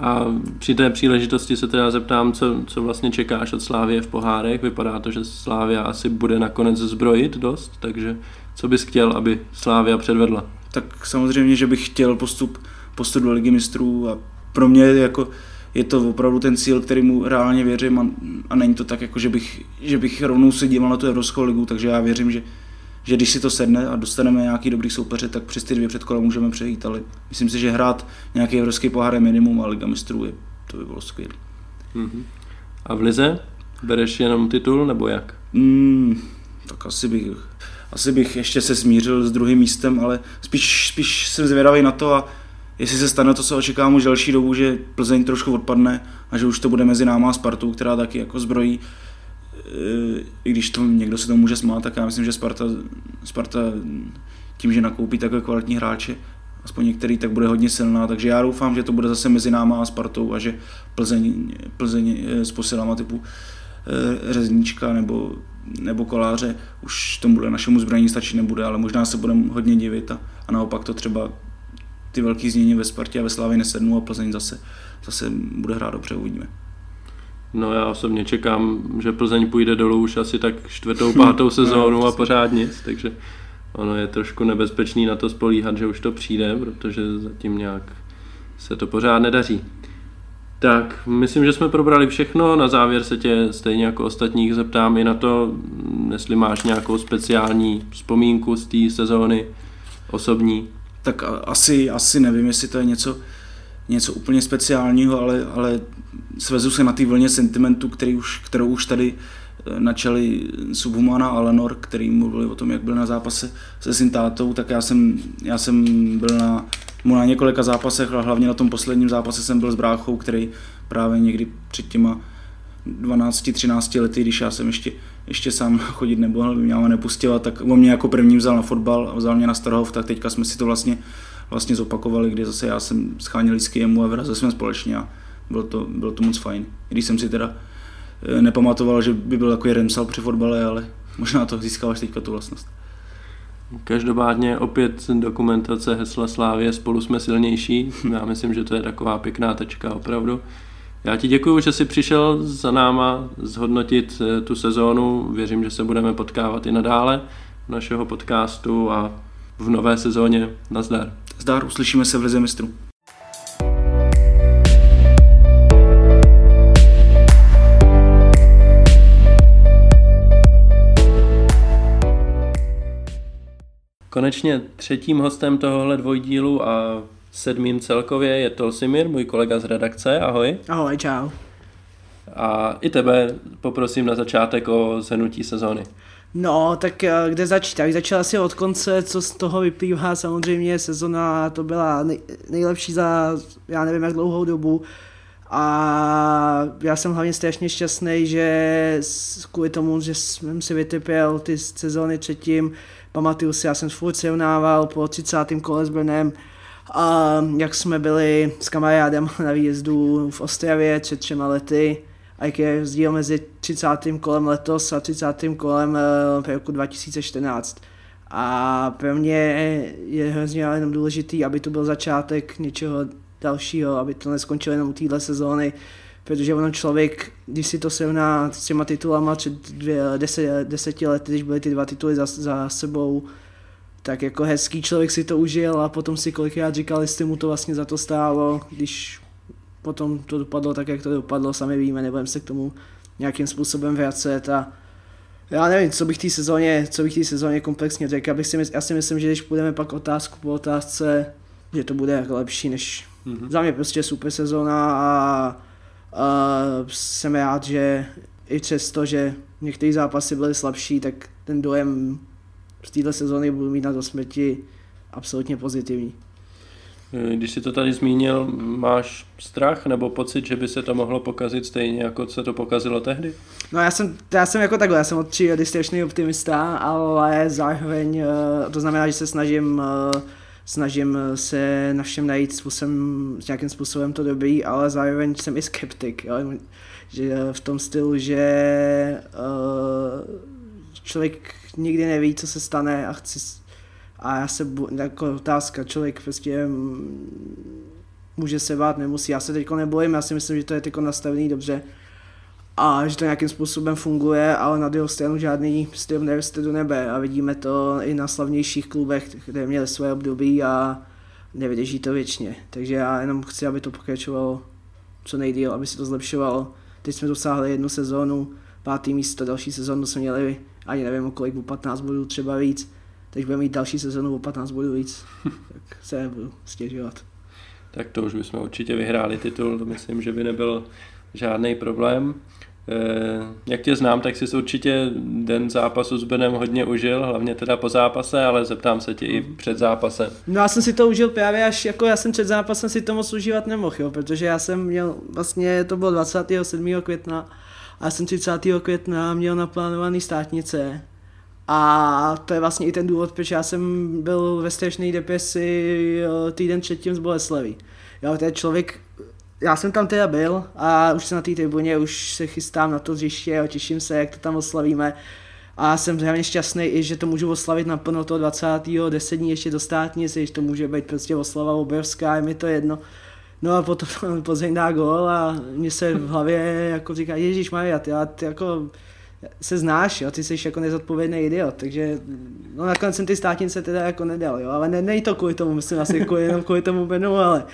Speaker 1: A při té příležitosti se teda zeptám, co, co vlastně čekáš od Slávie v pohárech. Vypadá to, že Slávia asi bude nakonec zbrojit dost, takže co bys chtěl, aby Slávia předvedla?
Speaker 3: Tak samozřejmě, že bych chtěl postup, postup do ligy mistrů a pro mě jako je to opravdu ten cíl, který mu reálně věřím a, a není to tak, jako že, bych, že bych rovnou se díval na tu Evropskou ligu, takže já věřím, že, že když si to sedne a dostaneme nějaký dobrý soupeře, tak přes ty dvě předkola můžeme přejít, ale myslím si, že hrát nějaký evropský pohár je minimum a Liga mistrů je, to by bylo skvělé.
Speaker 1: Mm-hmm. A v Lize bereš jenom titul nebo jak?
Speaker 3: Mm, tak asi bych, asi bych ještě se smířil s druhým místem, ale spíš, spíš jsem zvědavý na to a jestli se stane to, co očekávám už delší dobu, že Plzeň trošku odpadne a že už to bude mezi náma a Spartou, která taky jako zbrojí, i když to někdo se tomu může smát, tak já myslím, že Sparta, Sparta tím, že nakoupí takové kvalitní hráče, aspoň některý, tak bude hodně silná, takže já doufám, že to bude zase mezi náma a Spartou a že Plzeň, Plzeň e, s posilama typu e, Řezníčka nebo, nebo Koláře už tomu bude našemu zbraní stačit nebude, ale možná se budeme hodně divit a, a naopak to třeba ty velký změny ve Spartě a ve Slávě nesednou a Plzeň zase, zase bude hrát dobře, uvidíme.
Speaker 1: No já osobně čekám, že Plzeň půjde dolů už asi tak čtvrtou, pátou sezónu a pořád nic, takže ono je trošku nebezpečný na to spolíhat, že už to přijde, protože zatím nějak se to pořád nedaří. Tak, myslím, že jsme probrali všechno. Na závěr se tě stejně jako ostatních zeptám i na to, jestli máš nějakou speciální vzpomínku z té sezóny osobní
Speaker 3: tak asi, asi nevím, jestli to je něco, něco úplně speciálního, ale, ale svezu se na té vlně sentimentu, který už, kterou už tady eh, načali Subhumana a Lenor, který mluvili o tom, jak byl na zápase se svým tátou, tak já jsem, já jsem byl na, na několika zápasech, ale hlavně na tom posledním zápase jsem byl s bráchou, který právě někdy před těma 12-13 lety, když já jsem ještě, ještě sám chodit nemohl, mě nepustila, tak on mě jako první vzal na fotbal a vzal mě na Starhov, tak teďka jsme si to vlastně, vlastně zopakovali, kdy zase já jsem scháněl lísky jemu a vyrazili jsme společně a bylo to, bylo to moc fajn. Když jsem si teda eh, nepamatoval, že by byl takový remsal při fotbale, ale možná to získal až teďka tu vlastnost.
Speaker 1: Každopádně opět dokumentace hesla Slávě spolu jsme silnější. Já myslím, že to je taková pěkná tečka opravdu. Já ti děkuji, že jsi přišel za náma zhodnotit eh, tu sezónu. Věřím, že se budeme potkávat i nadále našeho podcastu a v nové sezóně. Nazdar.
Speaker 3: Zdar, uslyšíme se v Lize mistrů.
Speaker 1: Konečně třetím hostem tohohle dvojdílu a sedmým celkově je Tolsimir, můj kolega z redakce. Ahoj.
Speaker 4: Ahoj, čau.
Speaker 1: A i tebe poprosím na začátek o zhrnutí sezóny.
Speaker 4: No, tak eh, kde začít? Tak začal asi od konce, co z toho vyplývá samozřejmě sezona, to byla nej, nejlepší za já nevím jak dlouhou dobu. A já jsem hlavně strašně šťastný, že kvůli tomu, že jsem si vytypil ty sezóny předtím, pamatuju si, já jsem furt srovnával po 30. kole s Brnem, a jak jsme byli s kamarádem na výjezdu v Ostravě před třema lety, a je rozdíl mezi 30. kolem letos a 30. kolem uh, roku 2014. A pro mě je hrozně jenom důležitý, aby to byl začátek něčeho dalšího, aby to neskončilo jenom u téhle sezóny, protože ono člověk, když si to srovná s těma titulama před dvě, deset, deseti lety, když byly ty dva tituly za, za sebou, tak jako hezký člověk si to užil a potom si kolikrát říkal, jestli mu to vlastně za to stálo, když potom to dopadlo tak, jak to dopadlo, sami víme, nebudeme se k tomu nějakým způsobem vracet a já nevím, co bych té sezóně, co bych té sezóně komplexně řekl. Já, bych si, já si myslím, že když půjdeme pak otázku po otázce, že to bude jako lepší než mm-hmm. za mě prostě super sezóna a, a jsem rád, že i přesto, že některé zápasy byly slabší, tak ten dojem z téhle sezóny budu mít na to smrti absolutně pozitivní.
Speaker 1: Když si to tady zmínil, máš strach nebo pocit, že by se to mohlo pokazit stejně, jako se to pokazilo tehdy?
Speaker 4: No já jsem, já jsem jako takhle, já jsem od strašný optimista, ale zároveň eh, to znamená, že se snažím eh, snažím se na všem najít způsobem, nějakým způsobem to dobrý, ale zároveň jsem i skeptik, jo? že v tom stylu, že člověk nikdy neví, co se stane a chci a já se, jako otázka, člověk prostě mm, může se bát, nemusí. Já se teďko nebojím, já si myslím, že to je teďko nastavený dobře a že to nějakým způsobem funguje, ale na druhou stranu žádný styl neroste do nebe a vidíme to i na slavnějších klubech, kde měli své období a nevydrží to věčně. Takže já jenom chci, aby to pokračovalo co nejdíl, aby se to zlepšovalo. Teď jsme dosáhli jednu sezónu, pátý místo, další sezónu jsme měli, ani nevím o kolik, o 15 bodů třeba víc. Teď budeme mít další sezónu o 15 bodů víc, tak se nebudu stěžovat.
Speaker 1: Tak to už bychom určitě vyhráli titul, to myslím, že by nebyl žádný problém. Eh, jak tě znám, tak jsi určitě den zápasu s Benem hodně užil, hlavně teda po zápase, ale zeptám se tě i před zápasem.
Speaker 4: No já jsem si to užil právě až, jako já jsem před zápasem si to moc užívat nemohl, jo, protože já jsem měl, vlastně to bylo 27. května a já jsem 30. května měl naplánovaný státnice a to je vlastně i ten důvod, proč já jsem byl ve strašné depresi eh, týden předtím z Boleslaví. Jo, to je člověk, já jsem tam teda byl a už jsem na té tribuně, už se chystám na to hřiště a těším se, jak to tam oslavíme. A jsem hlavně šťastný i, že to můžu oslavit naplno toho 20. 10 dní ještě do státnice, že to může být prostě oslava obrovská, je mi to jedno. No a potom Plzeň dá gol a mě se v hlavě jako říká, Ježíš Maria, ty jako se znáš, jo, ty jsi jako nezodpovědný idiot, takže no nakonec jsem ty státnice teda jako nedal, jo, ale ne, nej to kvůli tomu, myslím asi kvůli, jenom kvůli tomu Benu, ale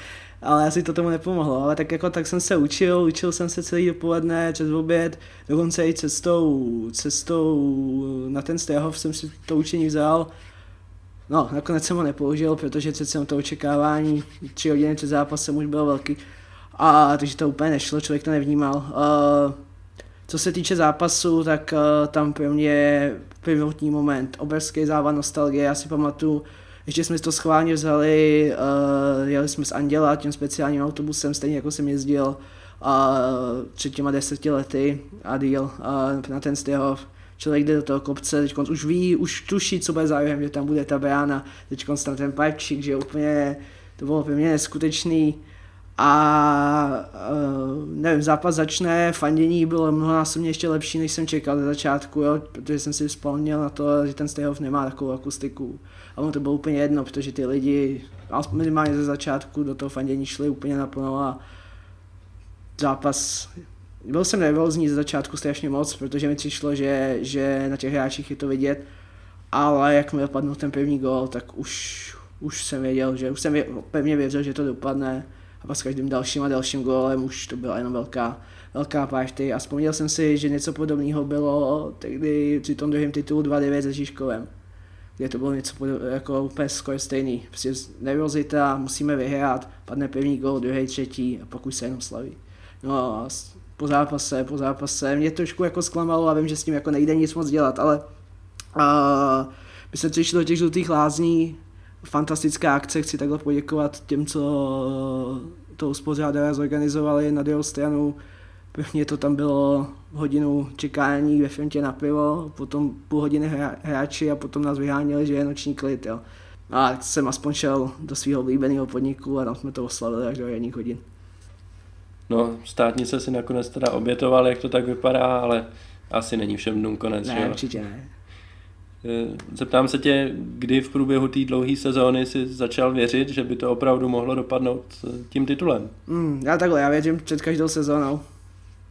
Speaker 4: ale asi to tomu nepomohlo, ale tak jako tak jsem se učil, učil jsem se celý dopoledne, přes oběd, dokonce i cestou, cestou na ten Stehov jsem si to učení vzal, No, nakonec jsem ho nepoužil, protože přece to očekávání tři hodiny před zápasem už bylo velký. A takže to úplně nešlo, člověk to nevnímal. Uh, co se týče zápasu, tak uh, tam pro mě pivotní moment, obrovský závan nostalgie, já si pamatuju, ještě jsme to schválně vzali, uh, jeli jsme z Anděla tím speciálním autobusem, stejně jako jsem jezdil uh, před těma deseti lety a díl uh, na ten Stehov. Člověk jde do toho kopce, teď už ví, už tuší, co bude zájem, že tam bude ta brána, teď tam ten pajčík, že úplně, to bylo pro mě neskutečný. A uh, nevím, zápas začne, fandění bylo mnohonásobně ještě lepší, než jsem čekal za začátku, jo, protože jsem si vzpomněl na to, že ten Stehov nemá takovou akustiku. A ono to bylo úplně jedno, protože ty lidi, minimálně ze začátku do toho fandění šli úplně naplno a zápas byl jsem nervózní ze začátku strašně moc, protože mi přišlo, že, že na těch hráčích je to vidět, ale jak mi dopadnul ten první gol, tak už, už jsem věděl, že už jsem pevně věřil, že to dopadne a pak s každým dalším a dalším gólem už to byla jenom velká, velká party a vzpomněl jsem si, že něco podobného bylo tehdy při tom druhém titulu 2-9 se Žižkovem kde to bylo něco jako úplně skoro stejný. Prostě nervozita, musíme vyhrát, padne první gol, druhý, třetí a pak už se jenom slaví. No a po zápase, po zápase, mě trošku jako zklamalo a vím, že s tím jako nejde nic moc dělat, ale uh, my jsme přišli do těch žlutých lázní, fantastická akce, chci takhle poděkovat těm, co to uspořádali a zorganizovali na druhou stranu. Pro mě to tam bylo hodinu čekání ve frontě na pivo, potom půl hodiny hráči a potom nás vyháněli, že je noční klid. Jo. A jsem aspoň šel do svého oblíbeného podniku a tam jsme to oslavili až do jedných hodin.
Speaker 1: No, státnice si nakonec teda obětoval, jak to tak vypadá, ale asi není všem dnům konec.
Speaker 4: Ne,
Speaker 1: že?
Speaker 4: určitě ne.
Speaker 1: Eh, zeptám se tě, kdy v průběhu té dlouhé sezóny si začal věřit, že by to opravdu mohlo dopadnout eh, tím titulem?
Speaker 4: Mm, já takhle, já věřím před každou sezónou.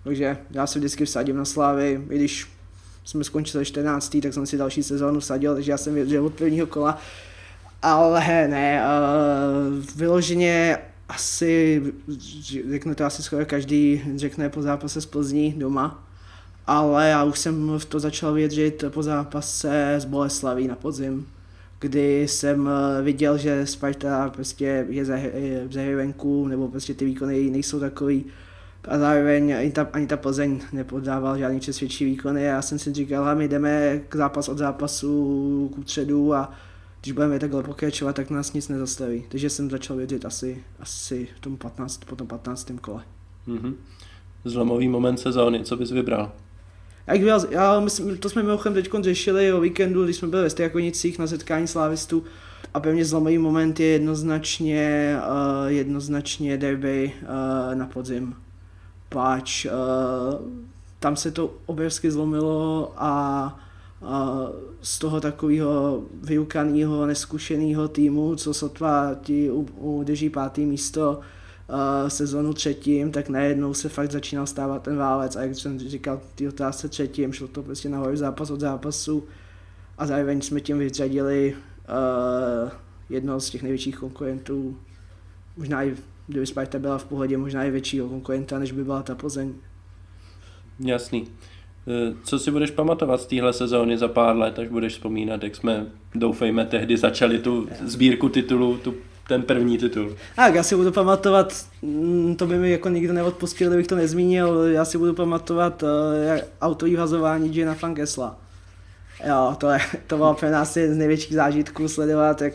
Speaker 4: Takže já se vždycky vsadím na Slávy, i když jsme skončili 14. tak jsem si další sezónu vsadil, takže já jsem věděl od prvního kola. Ale ne, uh, vyloženě asi, řekne to asi skoro každý, řekne po zápase z Plzní doma, ale já už jsem v to začal věřit po zápase z Boleslaví na podzim, kdy jsem eh, viděl, že Sparta prostě je ze hry venku, nebo prostě ty výkony nejsou takový, a zároveň ani ta, ani ta Plzeň nepodával žádný přesvědčivý výkony. Já jsem si říkal, my jdeme k zápas od zápasu k předu a když budeme takhle pokračovat, tak nás nic nezastaví. Takže jsem začal vědět asi, asi v tom 15, po tom 15. kole.
Speaker 1: Mm-hmm. Zlomový moment sezóny, co bys vybral?
Speaker 4: Jak byl, já myslím, to jsme mimochodem teď řešili o víkendu, když jsme byli ve Strakonicích na setkání slávistů a pevně zlomový moment je jednoznačně, uh, jednoznačně derby uh, na podzim. Páč, uh, tam se to obrovsky zlomilo a uh, z toho takového vyukaného, neskušeného týmu, co sotva ti udrží pátý místo uh, sezonu třetím, tak najednou se fakt začínal stávat ten válec a jak jsem říkal, ty otázce třetím, šlo to prostě nahoru zápas od zápasu a zároveň jsme tím vyřadili uh, jedno z těch největších konkurentů, možná i kdyby Sparta byla v pohodě, možná i většího konkurenta, než by byla ta Plzeň.
Speaker 1: Jasný. Eh, co si budeš pamatovat z téhle sezóny za pár let, až budeš vzpomínat, jak jsme, doufejme, tehdy začali tu sbírku titulů, tu, ten první titul?
Speaker 4: Tak, já si budu pamatovat, mm, to by mi jako nikdo neodpustil, kdybych to nezmínil, já si budu pamatovat uh, autový vazování Gina Fankesla. Jo, to, je, to bylo pro nás jeden z největších zážitků sledovat, jak,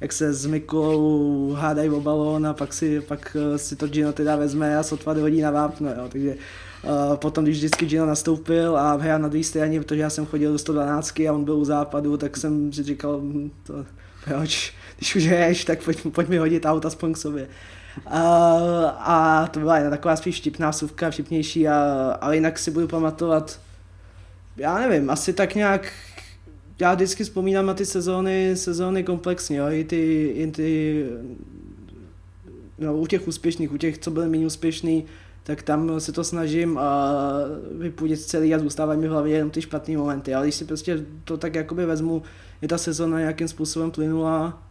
Speaker 4: jak se s Mikulou hádají o balón a pak si, pak eh, si to Gino teda vezme a sotva dohodí na vápno, jo, takže Uh, potom, když vždycky Gino nastoupil a hrál na druhé straně, protože já jsem chodil do 112 a on byl u západu, tak jsem si říkal, hm, to, proč, když už hraješ, tak pojď, pojď mi hodit auto aspoň k sobě. Uh, a to byla taková spíš vtipná vsuvka, vtipnější, a, ale jinak si budu pamatovat, já nevím, asi tak nějak, já vždycky vzpomínám na ty sezóny, sezóny komplexně, jo, i ty, i ty no, u těch úspěšných, u těch, co byly méně úspěšný, tak tam se to snažím a vypůjdět celý a zůstávají mi v hlavě jenom ty špatné momenty. Ale když si prostě to tak jakoby vezmu, je ta sezona nějakým způsobem plynula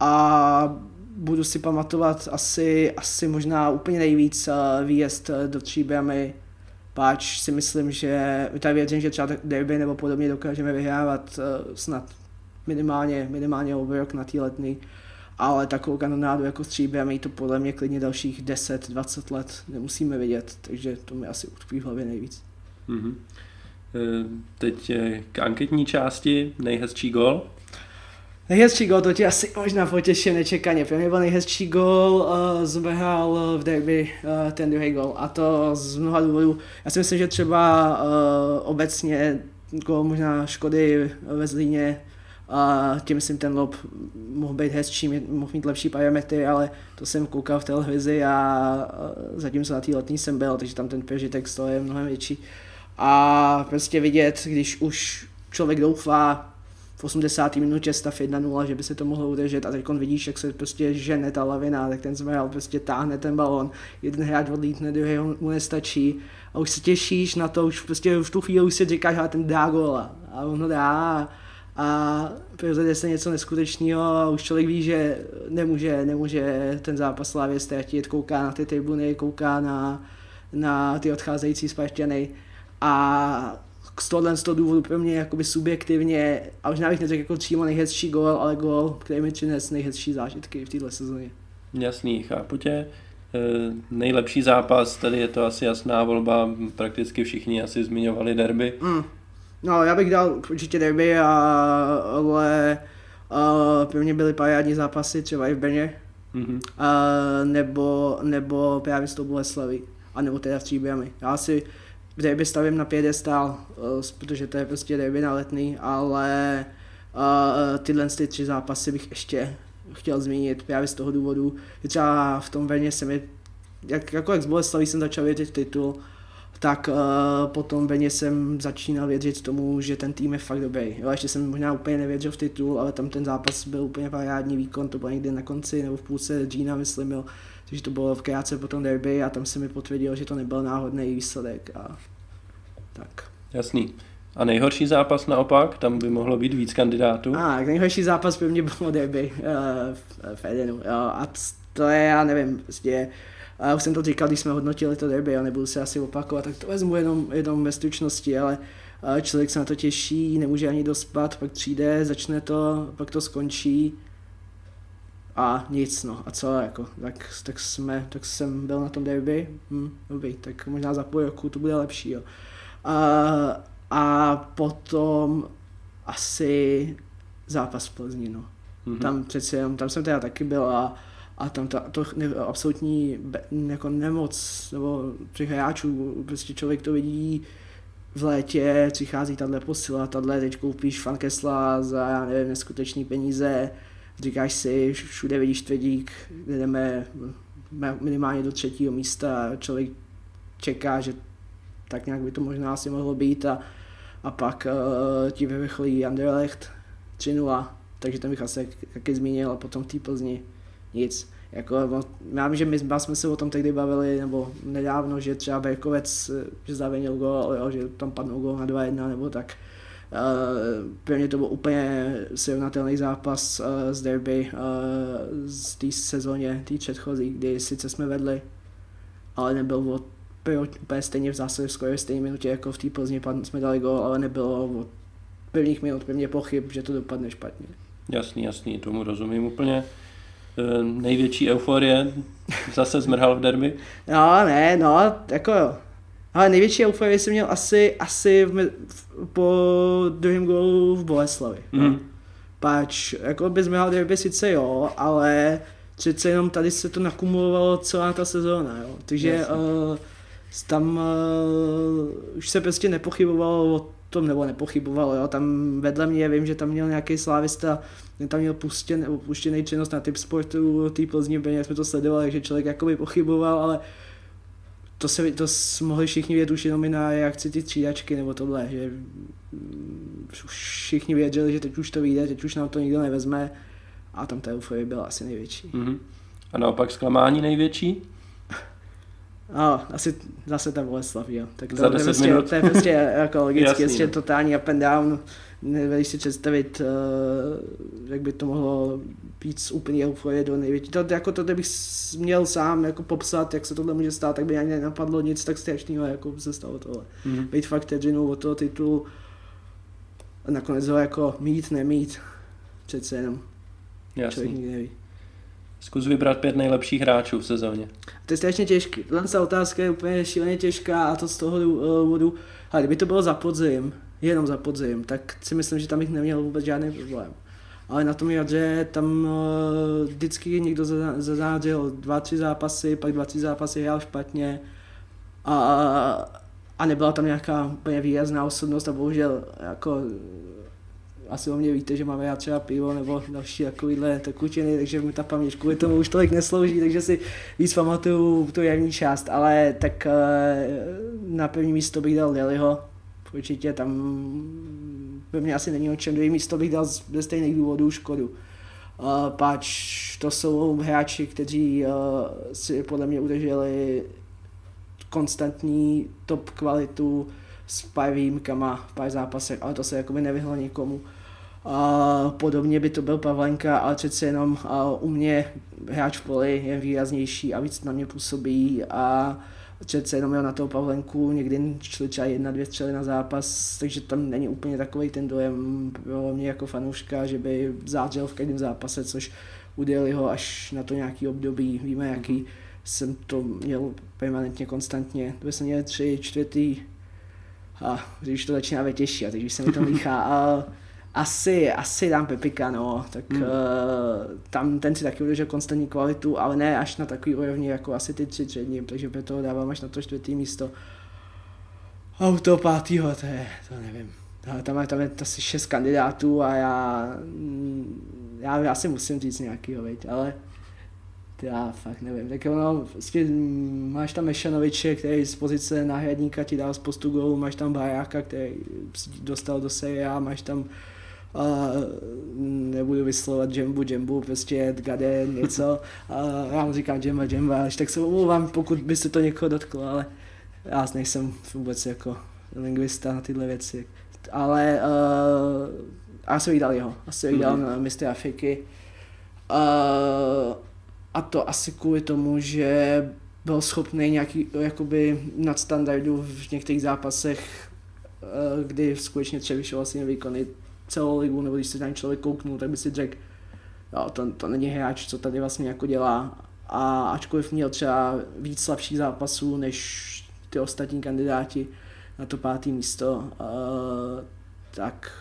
Speaker 4: a budu si pamatovat asi, asi možná úplně nejvíc výjezd do Tříbramy, páč si myslím, že tady věřím, že třeba derby nebo podobně dokážeme vyhrávat snad minimálně, minimálně o rok na té letní ale takovou kanonádu jako stříběme to podle mě klidně dalších 10-20 let nemusíme vidět, takže to mi asi utkví v hlavě nejvíc. Mm-hmm.
Speaker 1: Teď k anketní části nejhezčí gol.
Speaker 4: Nejhezčí gol, to tě asi možná potěšil nečekaně. Pro mě byl nejhezčí gol, uh, zbehal v derby uh, ten druhý gol a to z mnoha důvodů. Já si myslím, že třeba uh, obecně gol možná Škody ve Zlíně a tím myslím ten lob mohl být hezčí, mohl mít lepší parametry, ale to jsem koukal v televizi a zatím se na té letní jsem byl, takže tam ten přežitek z toho je mnohem větší. A prostě vidět, když už člověk doufá v 80. minutě stav 1-0, že by se to mohlo udržet. A teď vidíš, jak se prostě žene ta lavina, tak ten zmral prostě táhne ten balon, jeden hráč odlítne, druhý mu nestačí. A už se těšíš na to, už prostě už tu chvíli už si říkáš, že ten dá góla. A on ho dá. A rozjede se něco neskutečného a už člověk ví, že nemůže, nemůže ten zápas Slávě ztratit, kouká na ty tribuny, kouká na, na ty odcházející Spartany a z tohohle z toho důvodu pro mě jakoby subjektivně, a už bych neřekl jako přímo nejhezčí gol, ale gol, který mi přines nejhezčí zážitky v této sezóně.
Speaker 1: Jasný, chápu tě. E, nejlepší zápas, tady je to asi jasná volba, prakticky všichni asi zmiňovali derby. Mm.
Speaker 4: No, já bych dal určitě derby, a, ale a, pro mě byly parádní zápasy třeba i v Brně, mm-hmm. a, nebo, nebo právě s tou Boleslaví, a nebo teda s Tříbrami. Já si v derby stavím na piedestal, protože to je prostě derby na letný, ale a, tyhle ty tři zápasy bych ještě chtěl zmínit právě z toho důvodu, že třeba v tom Brně se mi, jak, jako jak z Boleslaví jsem začal vědět titul, tak uh, potom Beně jsem začínal věřit tomu, že ten tým je fakt dobrý. Jo, ještě jsem možná úplně nevěřil v titul, ale tam ten zápas byl úplně parádní výkon, to bylo někdy na konci nebo v půlce Gina, myslím, jo. Takže to bylo v krátce po tom derby a tam se mi potvrdil, že to nebyl náhodný výsledek a tak.
Speaker 1: Jasný. A nejhorší zápas naopak, tam by mohlo být víc kandidátů?
Speaker 4: A nejhorší zápas by mě bylo derby uh, v, v Edenu. A to je, já nevím, prostě a už jsem to říkal, když jsme hodnotili to derby, a nebudu se asi opakovat, tak to vezmu jenom, jenom ve stručnosti, ale člověk se na to těší, nemůže ani dospat, pak přijde, začne to, pak to skončí a nic, no, a co, jako, tak, tak, jsme, tak jsem byl na tom derby, hm, dobrý, tak možná za půl roku to bude lepší, jo. A, a potom asi zápas v Plzni, no. Mm-hmm. Tam přece jenom, tam jsem teda taky byl a a tam ta, to ne, absolutní be, jako nemoc nebo těch hráčů, prostě člověk to vidí v létě, přichází tahle posila, tahle teď koupíš Fankesla za, já nevím, neskutečný peníze, říkáš si, všude vidíš tvrdík, jdeme minimálně do třetího místa, člověk čeká, že tak nějak by to možná asi mohlo být a, a pak uh, ti vyvrcholí Anderlecht 3 takže tam bych asi taky zmínil a potom té Plzni nic. Jako, já vím, že my jsme se o tom tehdy bavili, nebo nedávno, že třeba Berkovec, že zavinil gol, jo, že tam padnul gol na 2-1 nebo tak. Pro mě to byl úplně srovnatelný zápas uh, z derby uh, z té sezóně, té předchozí, kdy sice jsme vedli, ale nebyl od úplně stejně v zásadě skoro stejné minutě jako v té Plzni jsme dali gol, ale nebylo od prvních minut pro mě pochyb, že to dopadne špatně.
Speaker 1: Jasný, jasný, tomu rozumím úplně. E, největší euforie, zase zmrhal v derby?
Speaker 4: No, ne, no, jako jo. Ale největší euforie jsem měl asi, asi v, v, po druhém gólu v Boleslavi. Mm. Páč, jako by zmrhal derby sice jo, ale přece jenom tady se to nakumulovalo celá ta sezóna, jo. Takže uh, tam uh, už se prostě nepochybovalo o tom, nebo nepochybovalo, jo. Tam vedle mě, vím, že tam měl nějaký slávista, tam měl pustěn, nebo puštěný činnost na typ sportu té Plzni, jsme to sledovali, takže člověk jakoby pochyboval, ale to se to mohli všichni vědět už jenom na reakci ty třídačky nebo tohle, že všichni věděli, že teď už to vyjde, teď už nám to nikdo nevezme a tam ta euforie byla asi největší. Mm-hmm.
Speaker 1: A naopak zklamání největší?
Speaker 4: No, asi zase ta Boleslav, jo. Tak to, Za 10 prostě, minut. to je prostě jako logicky, ještě no. totální up and down. Nevěděli si představit, uh, jak by to mohlo být z úplně euforie do největší. To, jako to, kdybych měl sám jako popsat, jak se tohle může stát, tak by ani nenapadlo nic tak strašného, jako se stalo tohle. Mm-hmm. Být fakt vteřinu od toho titulu a nakonec ho jako mít, nemít. Přece jenom. Jasný. Člověk nikdy neví.
Speaker 1: Zkus vybrat pět nejlepších hráčů v sezóně.
Speaker 4: To je strašně těžké. Tato otázka je úplně šíleně těžká a to z toho důvodu, ale kdyby to bylo za podzim, jenom za podzim, tak si myslím, že tam bych neměl vůbec žádný problém. Ale na tom že tam uh, vždycky někdo zazářil dva, tři zápasy, pak dva, tři zápasy hrál špatně a, a nebyla tam nějaká úplně výrazná osobnost a bohužel jako asi o mě víte, že máme já třeba pivo nebo další takovýhle tekutiny, takže mi ta paměť kvůli tomu už tolik neslouží, takže si víc pamatuju tu javní část, ale tak eh, na první místo bych dal Deliho, určitě tam ve mně asi není o čem, druhý místo bych dal ze stejných důvodů Škodu. Uh, páč to jsou hráči, kteří uh, si podle mě udrželi konstantní top kvalitu s pár výjimkama v pár zápasech, ale to se jakoby nevyhlo nikomu. A podobně by to byl Pavlenka, ale přece jenom a u mě hráč v poli je výraznější a víc na mě působí a přece jenom měl na toho Pavlenku někdy šli třeba jedna, dvě střely na zápas, takže tam není úplně takový ten dojem. Pro mě jako fanouška, že by zářil v každém zápase, což udělali ho až na to nějaký období, víme jaký, jsem to měl permanentně, konstantně, to jsme měli tři, čtvrtý, a když to začíná být těžší, a teď už se mi to míchá. A asi, asi dám Pepika, no, tak hmm. uh, tam ten si taky udržel konstantní kvalitu, ale ne až na takový úrovni jako asi ty tři přední, takže proto ho dávám až na to čtvrtý místo. A u toho pátýho, to je, to nevím. Tam je, tam je asi šest kandidátů a já, já, já si musím říct nějakýho, veď, ale já fakt nevím. Tak ono, prostě máš tam Mešanoviče, který z pozice náhradníka ti dal spoustu gólů, máš tam Bajáka, který dostal do série a máš tam a nebudu vyslovovat Jembu, Jembu, prostě Gade, něco. A já mu říkám Jemba, Jemba, až tak se omlouvám, pokud by se to někoho dotklo, ale já nejsem vůbec jako lingvista na tyhle věci. Ale uh, já jsem jí dal jeho, asi jí dal mm-hmm. na mistry Afriky. Uh, a to asi kvůli tomu, že byl schopný nějaký jakoby nadstandardu v některých zápasech, kdy skutečně převyšoval si výkony celou ligu, nebo když se na člověk kouknul, tak by si řekl, jo, to, to není hráč, co tady vlastně jako dělá. A ačkoliv měl třeba víc slabších zápasů než ty ostatní kandidáti na to pátý místo, uh, tak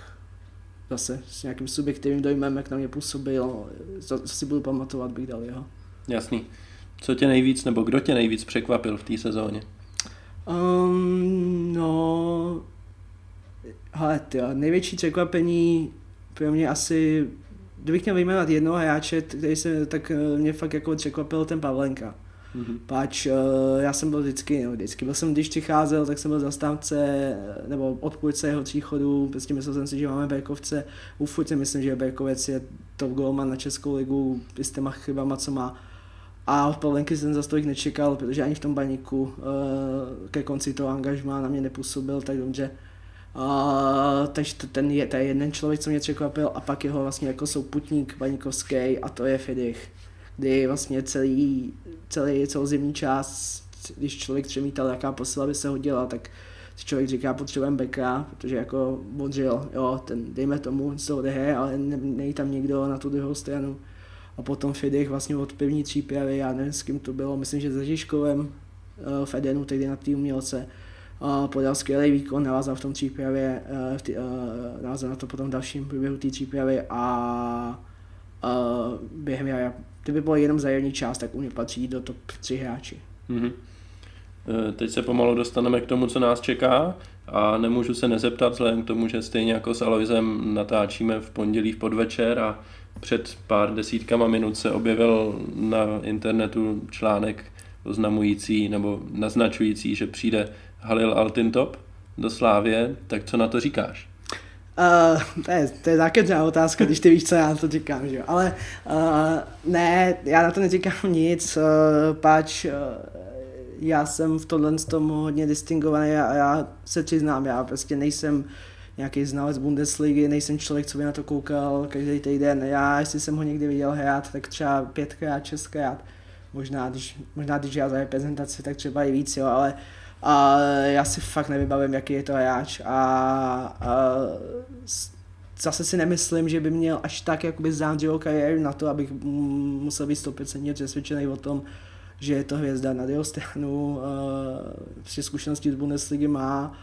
Speaker 4: zase s nějakým subjektivním dojmem, jak na mě působil, co si budu pamatovat, bych dal jeho.
Speaker 1: Jasný. Co tě nejvíc, nebo kdo tě nejvíc překvapil v té sezóně?
Speaker 4: Um, no, ale tyjo, největší překvapení pro mě asi, kdybych měl vyjmenovat jednoho hráče, který se, tak eh, mě fakt jako překvapil ten Pavlenka. Mm-hmm. Páč, eh, já jsem byl vždycky, no vždycky, byl jsem, když přicházel, tak jsem byl zastávce eh, nebo odpůjce jeho příchodu, prostě myslel jsem si, že máme Berkovce, u si myslím, že Berkovec je top golman na Českou ligu, s těma chybama, co má. A od Pavlenky jsem za tolik nečekal, protože ani v tom baníku ke konci toho angažma na mě nepůsobil tak dobře Uh, takže to, ten je, je jeden člověk, co mě překvapil a pak jeho vlastně jako souputník Baníkovský a to je Fidich, kdy vlastně celý, celý celou zimní část, když člověk přemítal, jaká posila by se hodila, tak si člověk říká, potřebujeme beka, protože jako bodřil, jo, ten, dejme tomu, co odehraje, ale ne, tam někdo na tu druhou stranu. A potom Fidech vlastně od první přípravy, já nevím s kým to bylo, myslím, že se Žižkovem uh, v Edenu, tehdy na té umělce, uh, podal skvělý výkon, navázal v tom přípravě, uh, tý, uh, navázal na to potom v dalším průběhu té přípravy a uh, během já, kdyby bylo jenom za část, tak u mě patří do top 3 hráči. Mm-hmm.
Speaker 1: Teď se pomalu dostaneme k tomu, co nás čeká a nemůžu se nezeptat, vzhledem k tomu, že stejně jako s Aloisem natáčíme v pondělí v podvečer a před pár desítkama minut se objevil na internetu článek oznamující nebo naznačující, že přijde Halil Altintop do Slávě, tak co na to říkáš?
Speaker 4: Uh, to, je, to je základná otázka, když ty víš, co já na to říkám, že jo. Ale uh, ne, já na to neříkám nic, uh, páč uh, já jsem v tohle tomu hodně distingovaný a já se přiznám, já prostě nejsem nějaký znalec Bundesligy, nejsem člověk, co by na to koukal každý týden. Já, jestli jsem ho někdy viděl hrát, tak třeba pětkrát, šestkrát. Možná, když, možná když já za reprezentaci, tak třeba i víc, jo, ale a já si fakt nevybavím, jaký je to hráč a, a zase si nemyslím, že by měl až tak jakoby zádřivou kariéru na to, abych musel být 100% přesvědčený o tom, že je to hvězda. Na druhou stranu při zkušenosti z Bundesligy má,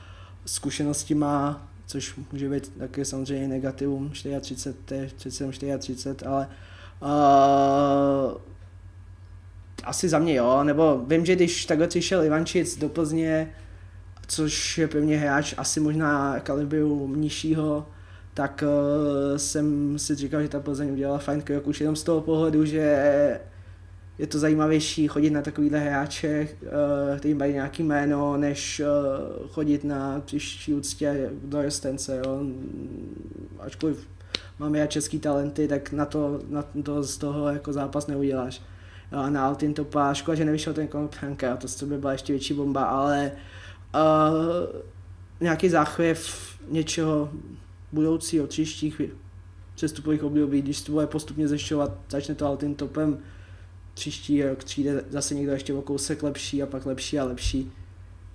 Speaker 4: zkušenosti má, což může být taky samozřejmě negativum 34, 37, 34, ale uh, asi za mě jo, nebo vím, že když takhle přišel Ivančic do Plzně, což je mě hráč asi možná kalibru nižšího, tak uh, jsem si říkal, že ta Plzeň udělala fajn krok už jenom z toho pohledu, že je to zajímavější chodit na takovýhle hráče, uh, který mají nějaký jméno, než uh, chodit na příští úctě do Rostence, jo. Ačkoliv máme já český talenty, tak na to, na to z toho jako zápas neuděláš. Jo, na Altin Topa, škoda, že nevyšel ten Konopranka, to, to by byla ještě větší bomba, ale uh, nějaký záchvěv něčeho budoucího, příštích přestupových období, když to bude postupně zešťovat, začne to Altin Topem, příští rok přijde zase někdo ještě o kousek lepší a pak lepší a lepší.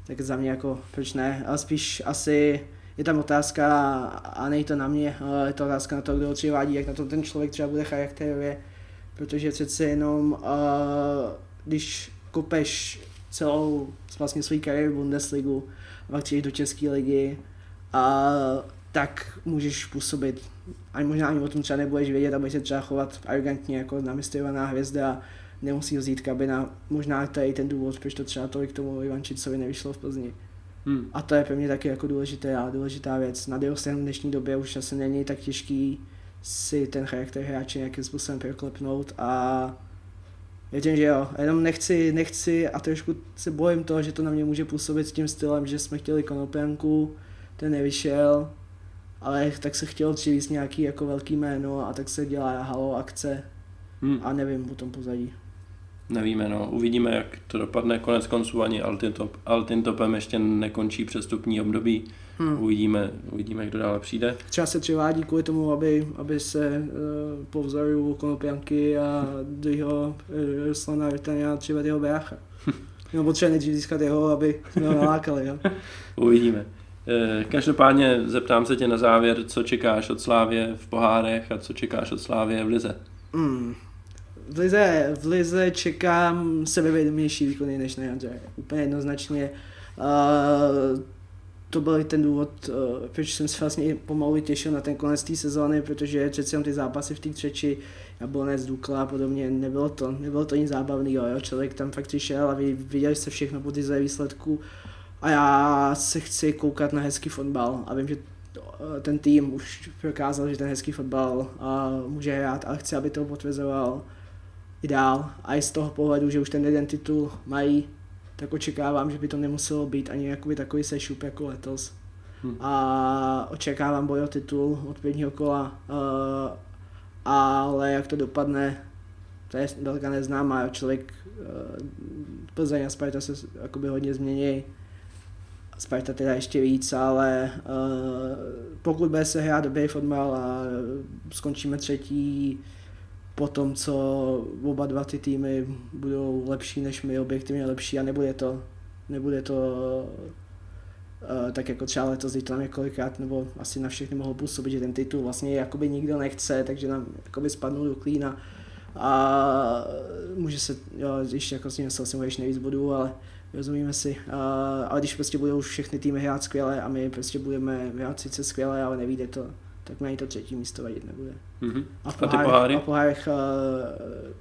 Speaker 4: Tak za mě jako, proč ne, ale spíš asi je tam otázka a nej to na mě, je to otázka na to, kdo ho přivádí, jak na to ten člověk třeba bude charakterově, protože přece jenom, uh, když kopeš celou vlastně svou kariéru v Bundesligu a pak do České ligy, uh, tak můžeš působit, ani možná ani o tom třeba nebudeš vědět, aby se třeba chovat arrogantně jako namistovaná hvězda nemusí ho vzít kabina. Možná to je i ten důvod, proč to třeba tolik tomu Ivančicovi nevyšlo v Plzni. Hmm. A to je pro mě taky jako důležité a důležitá věc. Na stranu v dnešní době už asi není tak těžký si ten charakter hráče nějakým způsobem proklepnout a věřím, že jo, jenom nechci, nechci a trošku se bojím toho, že to na mě může působit s tím stylem, že jsme chtěli konopenku, ten nevyšel, ale tak se chtěl přivést nějaký jako velký jméno a tak se dělá halo akce hmm. a nevím o tom pozadí.
Speaker 1: Nevíme, no. Uvidíme, jak to dopadne. Konec konců ani Altintop, Altintopem ještě nekončí přestupní období. Hmm. Uvidíme, uvidíme, kdo dále přijde.
Speaker 4: Třeba se přivádí kvůli tomu, aby, aby se uh, po vzoru Konopianky a druhého uh, Ruslana Rytania třeba jeho brácha. No potřeba nejdřív získat jeho, aby jsme ho nalákali. Jo?
Speaker 1: Uvidíme. Eh, každopádně zeptám se tě na závěr, co čekáš od Slávě v pohárech a co čekáš od Slávě v Lize? Hmm,
Speaker 4: v Lize, v Lize čekám sebevědomější výkony než na Jandře. Úplně jednoznačně. Uh, to byl ten důvod, uh, proč jsem se vlastně pomalu těšil na ten konec té sezóny, protože přece jenom ty zápasy v té třeči, Jablonec, Dukla a podobně, nebylo to, nebylo to nic zábavného, jo? člověk tam fakt přišel a viděli se všechno po ty výsledku a já se chci koukat na hezký fotbal a vím, že ten tým už prokázal, že ten hezký fotbal může hrát, ale chci, aby to potvrzoval i dál. A i z toho pohledu, že už ten jeden titul mají, tak očekávám, že by to nemuselo být ani jakoby takový sešup jako letos. Hmm. A očekávám boj o titul od prvního kola, uh, ale jak to dopadne, to je daleka neznámá. Člověk uh, Plzeň a Sparta se jakoby hodně změní. Sparta teda ještě víc, ale uh, pokud bude se hrát dobrý fotbal a skončíme třetí po tom, co oba dva ty týmy budou lepší než my, objektivně lepší a nebude to, nebude to uh, tak jako třeba letos, když to tam několikrát, nebo asi na všechny mohlo působit, že ten titul vlastně jakoby nikdo nechce, takže nám jakoby spadnou do klína a může se, jo, ještě jako s ním si můžeš nejvíc bodů, ale rozumíme si. Uh, ale když prostě budou všechny týmy hrát skvěle a my prostě budeme hrát sice skvěle, ale nevíde to, tak mi ani to třetí místo vadit nebude.
Speaker 1: Mm-hmm.
Speaker 4: A, v pohárech, a ty poháry? A pohárech uh,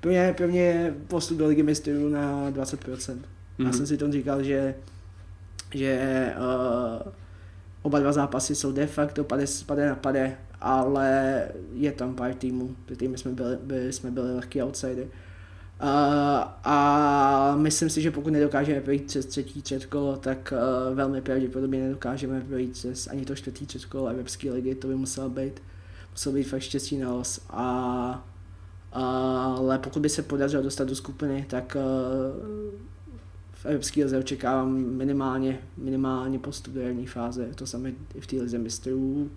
Speaker 4: pro, mě, pro mě je postup do ligy mistrů na 20%. Mm-hmm. Já mhm. jsem si to říkal, že, že uh, oba dva zápasy jsou de facto pade, pade na pade, ale je tam pár týmů, týmy jsme byli, byli, jsme byli lehký outsider. Uh, a myslím si, že pokud nedokážeme projít přes třetí třetkolo, tak uh, velmi pravděpodobně nedokážeme projít přes ani to čtvrtý třetkolo Evropské ligy, to by muselo být, muselo být fakt štěstí na los. A, uh, ale pokud by se podařilo dostat do skupiny, tak uh, v Evropské lize očekávám minimálně, minimálně postup do jedné fáze, to samé i v té lize mistrů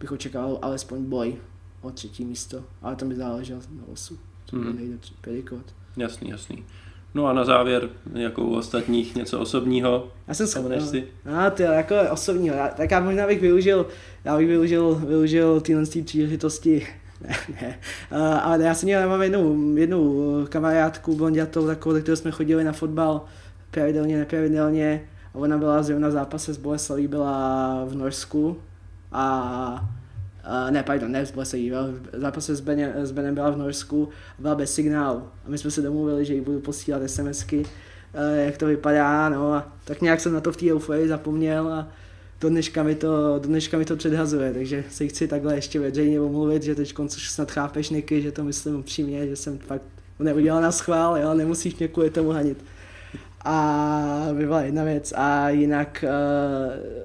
Speaker 4: bych očekával alespoň boj o třetí místo, ale to mi záleželo na losu, co mm. nejde predikovat.
Speaker 1: Jasný, jasný. No a na závěr, jako u ostatních, něco osobního.
Speaker 4: Já jsem schopný. si. A ty, jako osobního. Já, tak já možná bych využil, já bych využil, využil tyhle příležitosti ne, ne. Uh, ale já jsem měl, já mám jednu, jednu kamarádku blondětou, takovou, kterou jsme chodili na fotbal pravidelně, nepravidelně. A ona byla zrovna zápase s Boleslaví, byla v Norsku a Uh, ne, pardon, ne z Boleslaví, zápase s, Benem, s Benem byla v Norsku, byla bez signálu. A my jsme se domluvili, že jí budu posílat SMSky, uh, jak to vypadá, no a tak nějak jsem na to v té euforii zapomněl a do dneška, mi to, do dneška mi to předhazuje, takže se chci takhle ještě veřejně omluvit, že teď což snad chápeš Niky, že to myslím upřímně, že jsem fakt neudělal na schvál, jo, nemusíš mě kvůli tomu hanit. A byla jedna věc a jinak uh,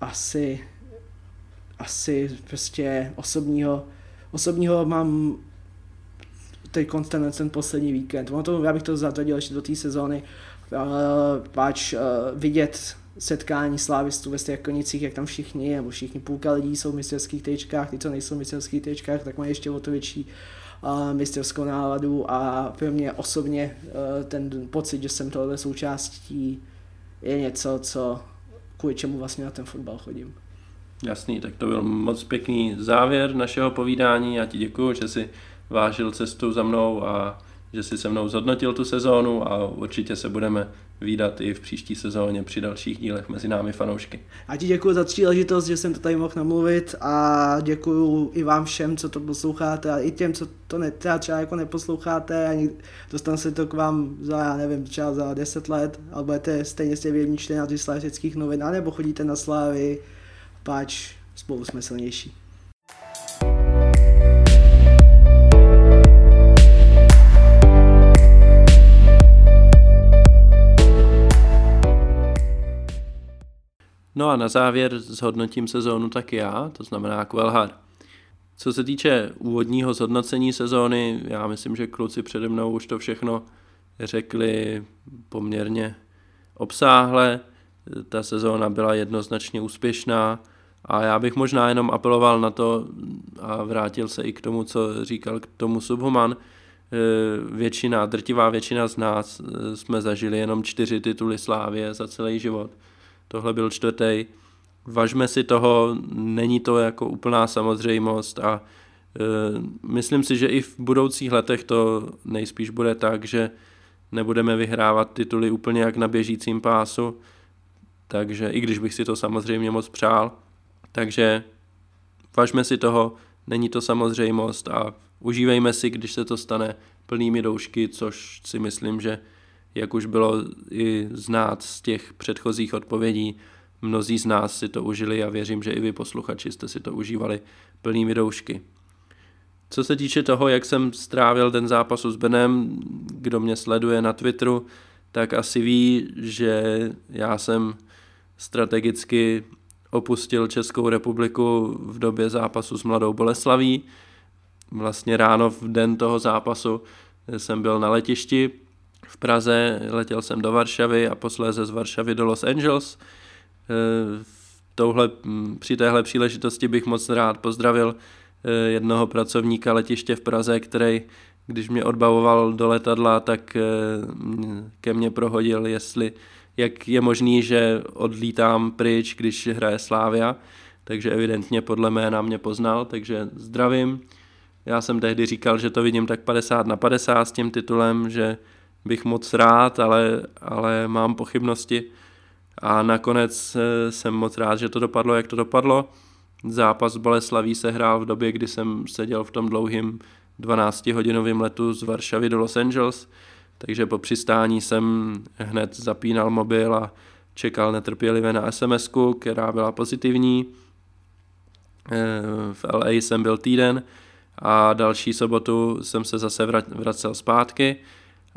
Speaker 4: asi asi prostě osobního, osobního mám teď ten, ten poslední víkend. Ono to, já bych to zatradil ještě do té sezóny, uh, páč uh, vidět setkání slávistů ve Strakonicích, jak tam všichni, nebo všichni půlka lidí jsou v mistrovských tečkách, ty, co nejsou v mistrovských tečkách, tak mají ještě o to větší uh, mistrovskou náladu a pro mě osobně uh, ten pocit, že jsem tohle součástí, je něco, co kvůli čemu vlastně na ten fotbal chodím.
Speaker 1: Jasný, tak to byl moc pěkný závěr našeho povídání. Já ti děkuji, že jsi vážil cestu za mnou a že jsi se mnou zhodnotil tu sezónu a určitě se budeme výdat i v příští sezóně při dalších dílech mezi námi fanoušky.
Speaker 4: A ti děkuji za příležitost, že jsem to tady mohl namluvit a děkuji i vám všem, co to posloucháte a i těm, co to ne, třeba, třeba jako neposloucháte a dostanu se to k vám za, já nevím, třeba za 10 let, ale budete stejně jste věrní čtenáři slavických novin, nebo chodíte na slávy, páč spolu jsme silnější.
Speaker 1: No a na závěr zhodnotím sezónu taky já, to znamená Kvelhar. Co se týče úvodního zhodnocení sezóny, já myslím, že kluci přede mnou už to všechno řekli poměrně obsáhle. Ta sezóna byla jednoznačně úspěšná, a já bych možná jenom apeloval na to a vrátil se i k tomu, co říkal k tomu Subhuman. E, většina, drtivá většina z nás e, jsme zažili jenom čtyři tituly Slávě za celý život. Tohle byl čtvrtý. Važme si toho, není to jako úplná samozřejmost a e, myslím si, že i v budoucích letech to nejspíš bude tak, že nebudeme vyhrávat tituly úplně jak na běžícím pásu, takže i když bych si to samozřejmě moc přál, takže važme si toho, není to samozřejmost a užívejme si, když se to stane plnými doušky, což si myslím, že jak už bylo i znát z těch předchozích odpovědí, mnozí z nás si to užili a věřím, že i vy posluchači jste si to užívali plnými doušky. Co se týče toho, jak jsem strávil ten zápas s Benem, kdo mě sleduje na Twitteru, tak asi ví, že já jsem strategicky opustil Českou republiku v době zápasu s Mladou Boleslaví. Vlastně ráno v den toho zápasu jsem byl na letišti v Praze, letěl jsem do Varšavy a posléze z Varšavy do Los Angeles. Eh, touhle, hm, při téhle příležitosti bych moc rád pozdravil eh, jednoho pracovníka letiště v Praze, který když mě odbavoval do letadla, tak ke mně prohodil, jestli, jak je možný, že odlítám pryč, když hraje Slávia, takže evidentně podle jména mě poznal, takže zdravím. Já jsem tehdy říkal, že to vidím tak 50 na 50 s tím titulem, že bych moc rád, ale, ale mám pochybnosti. A nakonec eh, jsem moc rád, že to dopadlo, jak to dopadlo. Zápas Boleslaví se hrál v době, kdy jsem seděl v tom dlouhým 12-hodinovém letu z Varšavy do Los Angeles, takže po přistání jsem hned zapínal mobil a čekal netrpělivě na sms která byla pozitivní. Eh, v LA jsem byl týden a další sobotu jsem se zase vracel zpátky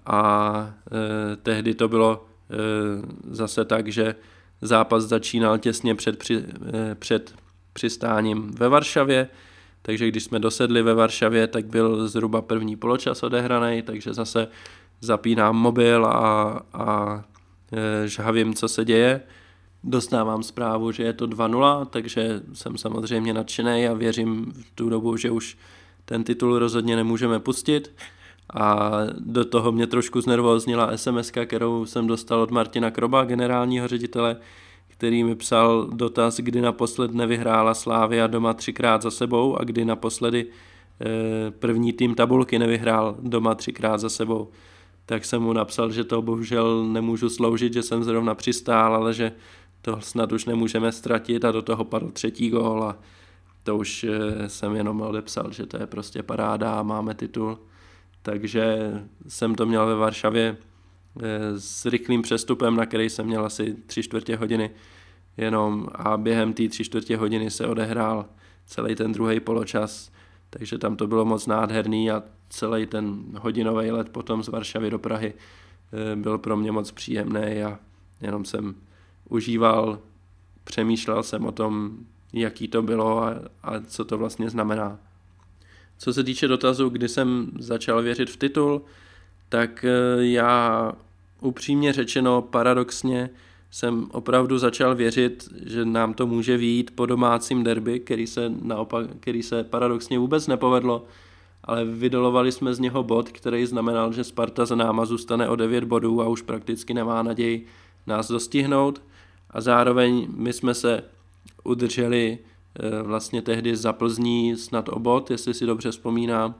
Speaker 1: a eh, tehdy to bylo eh, zase tak, že zápas začínal těsně před, při, před přistáním ve Varšavě, takže když jsme dosedli ve Varšavě, tak byl zhruba první poločas odehraný, takže zase zapínám mobil a, a žhavím, co se děje dostávám zprávu, že je to 2-0, takže jsem samozřejmě nadšený a věřím v tu dobu, že už ten titul rozhodně nemůžeme pustit. A do toho mě trošku znervoznila SMS, kterou jsem dostal od Martina Kroba, generálního ředitele, který mi psal dotaz, kdy naposled nevyhrála Slávia doma třikrát za sebou a kdy naposledy eh, první tým tabulky nevyhrál doma třikrát za sebou. Tak jsem mu napsal, že to bohužel nemůžu sloužit, že jsem zrovna přistál, ale že to snad už nemůžeme ztratit a do toho padl třetí gól a to už eh, jsem jenom odepsal, že to je prostě paráda a máme titul. Takže jsem to měl ve Varšavě eh, s rychlým přestupem, na který jsem měl asi tři čtvrtě hodiny jenom a během té tři čtvrtě hodiny se odehrál celý ten druhý poločas, takže tam to bylo moc nádherný a celý ten hodinový let potom z Varšavy do Prahy eh, byl pro mě moc příjemný a jenom jsem užíval, přemýšlel jsem o tom, jaký to bylo a, a co to vlastně znamená. Co se týče dotazu, kdy jsem začal věřit v titul, tak eh, já upřímně řečeno, paradoxně, jsem opravdu začal věřit, že nám to může výjít po domácím derby, který se, naopak, který se paradoxně vůbec nepovedlo, ale vydolovali jsme z něho bod, který znamenal, že Sparta za náma zůstane o 9 bodů a už prakticky nemá naději nás dostihnout a zároveň my jsme se udrželi eh, vlastně tehdy za Plzní snad obot, jestli si dobře vzpomínám.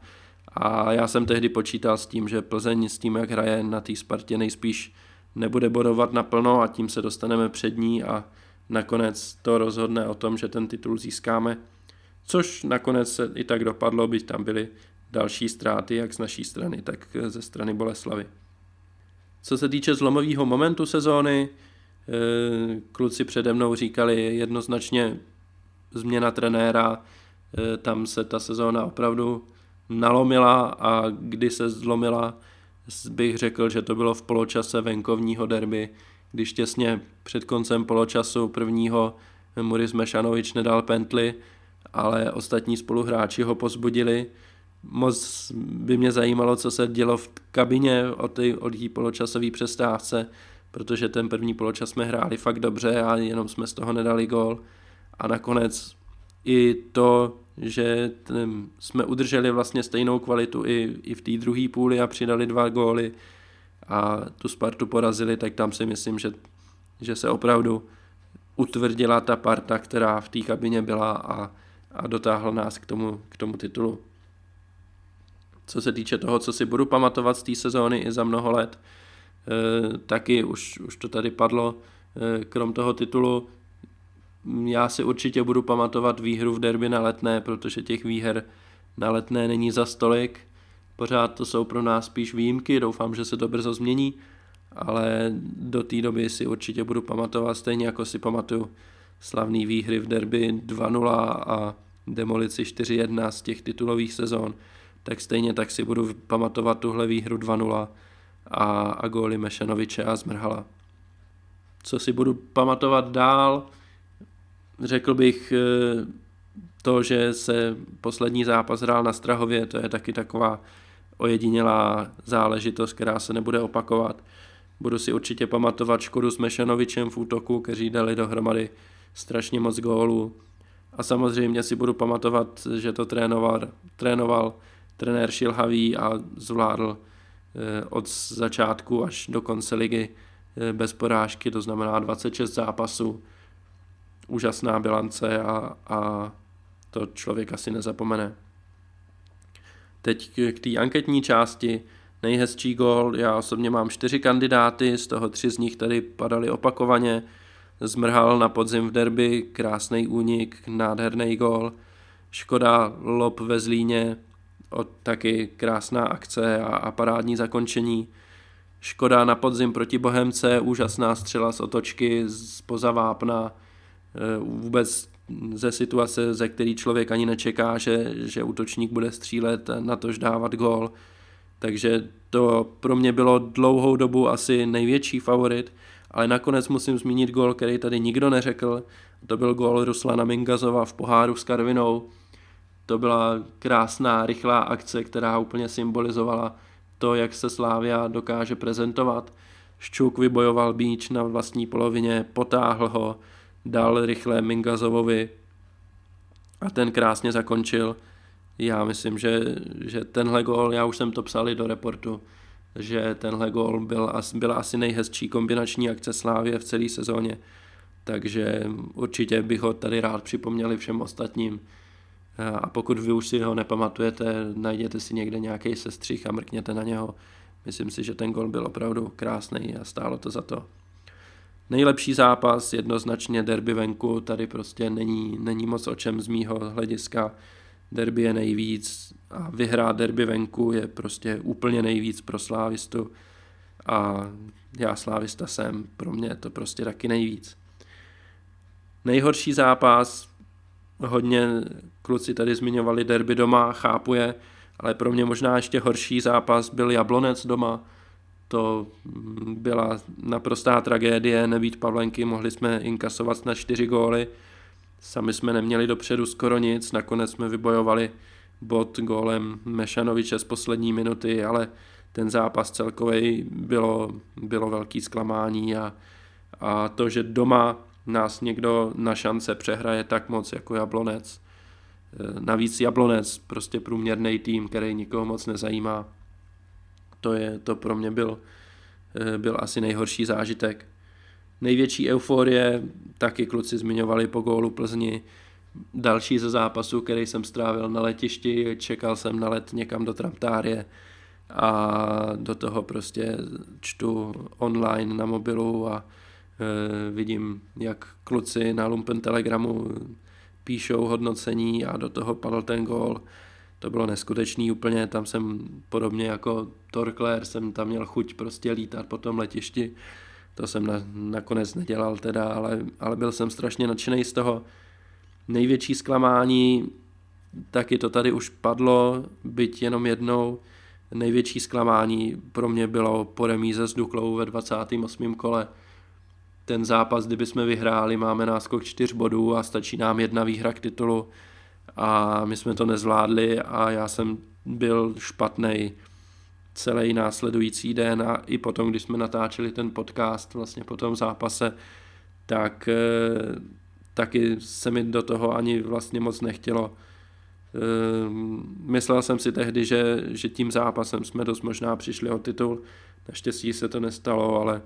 Speaker 1: A já jsem tehdy počítal s tím, že Plzeň s tím, jak hraje na té Spartě, nejspíš nebude bodovat naplno a tím se dostaneme před ní a nakonec to rozhodne o tom, že ten titul získáme. Což nakonec se i tak dopadlo, byť tam byly další ztráty, jak z naší strany, tak ze strany Boleslavy. Co se týče zlomového momentu sezóny, Eh, kluci přede mnou říkali jednoznačně změna trenéra, eh, tam se ta sezóna opravdu nalomila a kdy se zlomila, bych řekl, že to bylo v poločase venkovního derby, když těsně před koncem poločasu prvního Muris Mešanovič nedal pently, ale ostatní spoluhráči ho pozbudili. Moc by mě zajímalo, co se dělo v kabině od té poločasové přestávce, protože ten první poločas jsme hráli fakt dobře a jenom jsme z toho nedali gol. A nakonec i to, že ten, jsme udrželi vlastně stejnou kvalitu i, i v té druhé půli a přidali dva góly a tu Spartu porazili, tak tam si myslím, že, že se opravdu utvrdila ta parta, která v té kabině byla a, a dotáhla nás k tomu, k tomu titulu. Co se týče toho, co si budu pamatovat z té sezóny i za mnoho let, Eh, taky už, už to tady padlo, eh, krom toho titulu, já si určitě budu pamatovat výhru v derby na letné, protože těch výher na letné není za stolik. Pořád to jsou pro nás spíš výjimky, doufám, že se to brzo změní, ale do té doby si určitě budu pamatovat, stejně jako si pamatuju slavný výhry v derby 2-0 a demolici 4-1 z těch titulových sezón, tak stejně tak si budu pamatovat tuhle výhru 2-0 a, a góly Mešanoviče a Zmrhala. Co si budu pamatovat dál, řekl bych eh, to, že se poslední zápas hrál na Strahově, to je taky taková ojedinělá záležitost, která se nebude opakovat. Budu si určitě pamatovat Škodu s Mešanovičem v útoku, kteří dali dohromady strašně moc gólů. A samozřejmě si budu pamatovat, že to trénoval, trénoval trenér Šilhavý a zvládl eh, od začátku až do konce ligy eh, bez porážky, to znamená 26 zápasů. Úžasná bilance a, a to člověk asi nezapomene. Teď k té anketní části. Nejhezčí gól, já osobně mám čtyři kandidáty, z toho tři z nich tady padaly opakovaně. Zmrhal na podzim v derby, krásný únik, nádherný gól. Škoda lob ve Zlíně, od taky krásná akce a, a parádní zakončení. Škoda na podzim proti Bohemce, úžasná střela z otočky, z pozavápna, vůbec ze situace, ze který člověk ani nečeká, že, že útočník bude střílet na tož dávat gól. Takže to pro mě bylo dlouhou dobu asi největší favorit, ale nakonec musím zmínit gól, který tady nikdo neřekl. To byl gól Ruslana Mingazova v poháru s Karvinou. To byla krásná, rychlá akce, která úplně symbolizovala to, jak se Slávia dokáže prezentovat. Ščuk vybojoval bíč na vlastní polovině, potáhl ho, dal rychle Mingazovovi a ten krásně zakončil. Já myslím, že, že tenhle gól, já už jsem to psal i do reportu, že tenhle gól byl, byla asi nejhezčí kombinační akce Slávě v celé sezóně. Takže určitě bych ho tady rád připomněli všem ostatním. A pokud vy už si ho nepamatujete, najděte si někde nějaký sestřih a mrkněte na něho. Myslím si, že ten gol byl opravdu krásný a stálo to za to. Nejlepší zápas, jednoznačně derby venku, tady prostě není, není moc o čem z mýho hlediska. Derby je nejvíc a vyhrát derby venku je prostě úplně nejvíc pro slávistu a já slávista jsem, pro mě je to prostě taky nejvíc. Nejhorší zápas, hodně kluci tady zmiňovali derby doma, chápu je, ale pro mě možná ještě horší zápas byl Jablonec doma, to byla naprostá tragédie, nebýt Pavlenky, mohli jsme inkasovat na čtyři góly, sami jsme neměli dopředu skoro nic, nakonec jsme vybojovali bod gólem Mešanoviče z poslední minuty, ale ten zápas celkový bylo, bylo velký zklamání a, a to, že doma nás někdo na šance přehraje tak moc jako Jablonec, e, navíc Jablonec, prostě průměrný tým, který nikoho moc nezajímá, to, je, to pro mě byl, eh, byl asi nejhorší zážitek. Největší euforie, taky kluci zmiňovali po gólu Plzni, další ze zápasu, který jsem strávil na letišti, čekal jsem na let někam do Tramtárie a do toho prostě čtu online na mobilu a e, vidím, jak kluci na Lumpen Telegramu píšou hodnocení a do toho padl ten gól to bylo neskutečný úplně, tam jsem podobně jako Torkler, jsem tam měl chuť prostě lítat po tom letišti, to jsem na, nakonec nedělal teda, ale, ale byl jsem strašně nadšený z toho. Největší zklamání, taky to tady už padlo, byť jenom jednou, největší zklamání pro mě bylo po remíze s Duklou ve 28. kole. Ten zápas, kdyby jsme vyhráli, máme náskok 4 bodů a stačí nám jedna výhra k titulu a my jsme to nezvládli a já jsem byl špatný celý následující den a i potom, když jsme natáčeli ten podcast vlastně po tom zápase, tak eh, taky se mi do toho ani vlastně moc nechtělo. Eh, myslel jsem si tehdy, že, že tím zápasem jsme dost možná přišli o titul. Naštěstí se to nestalo, ale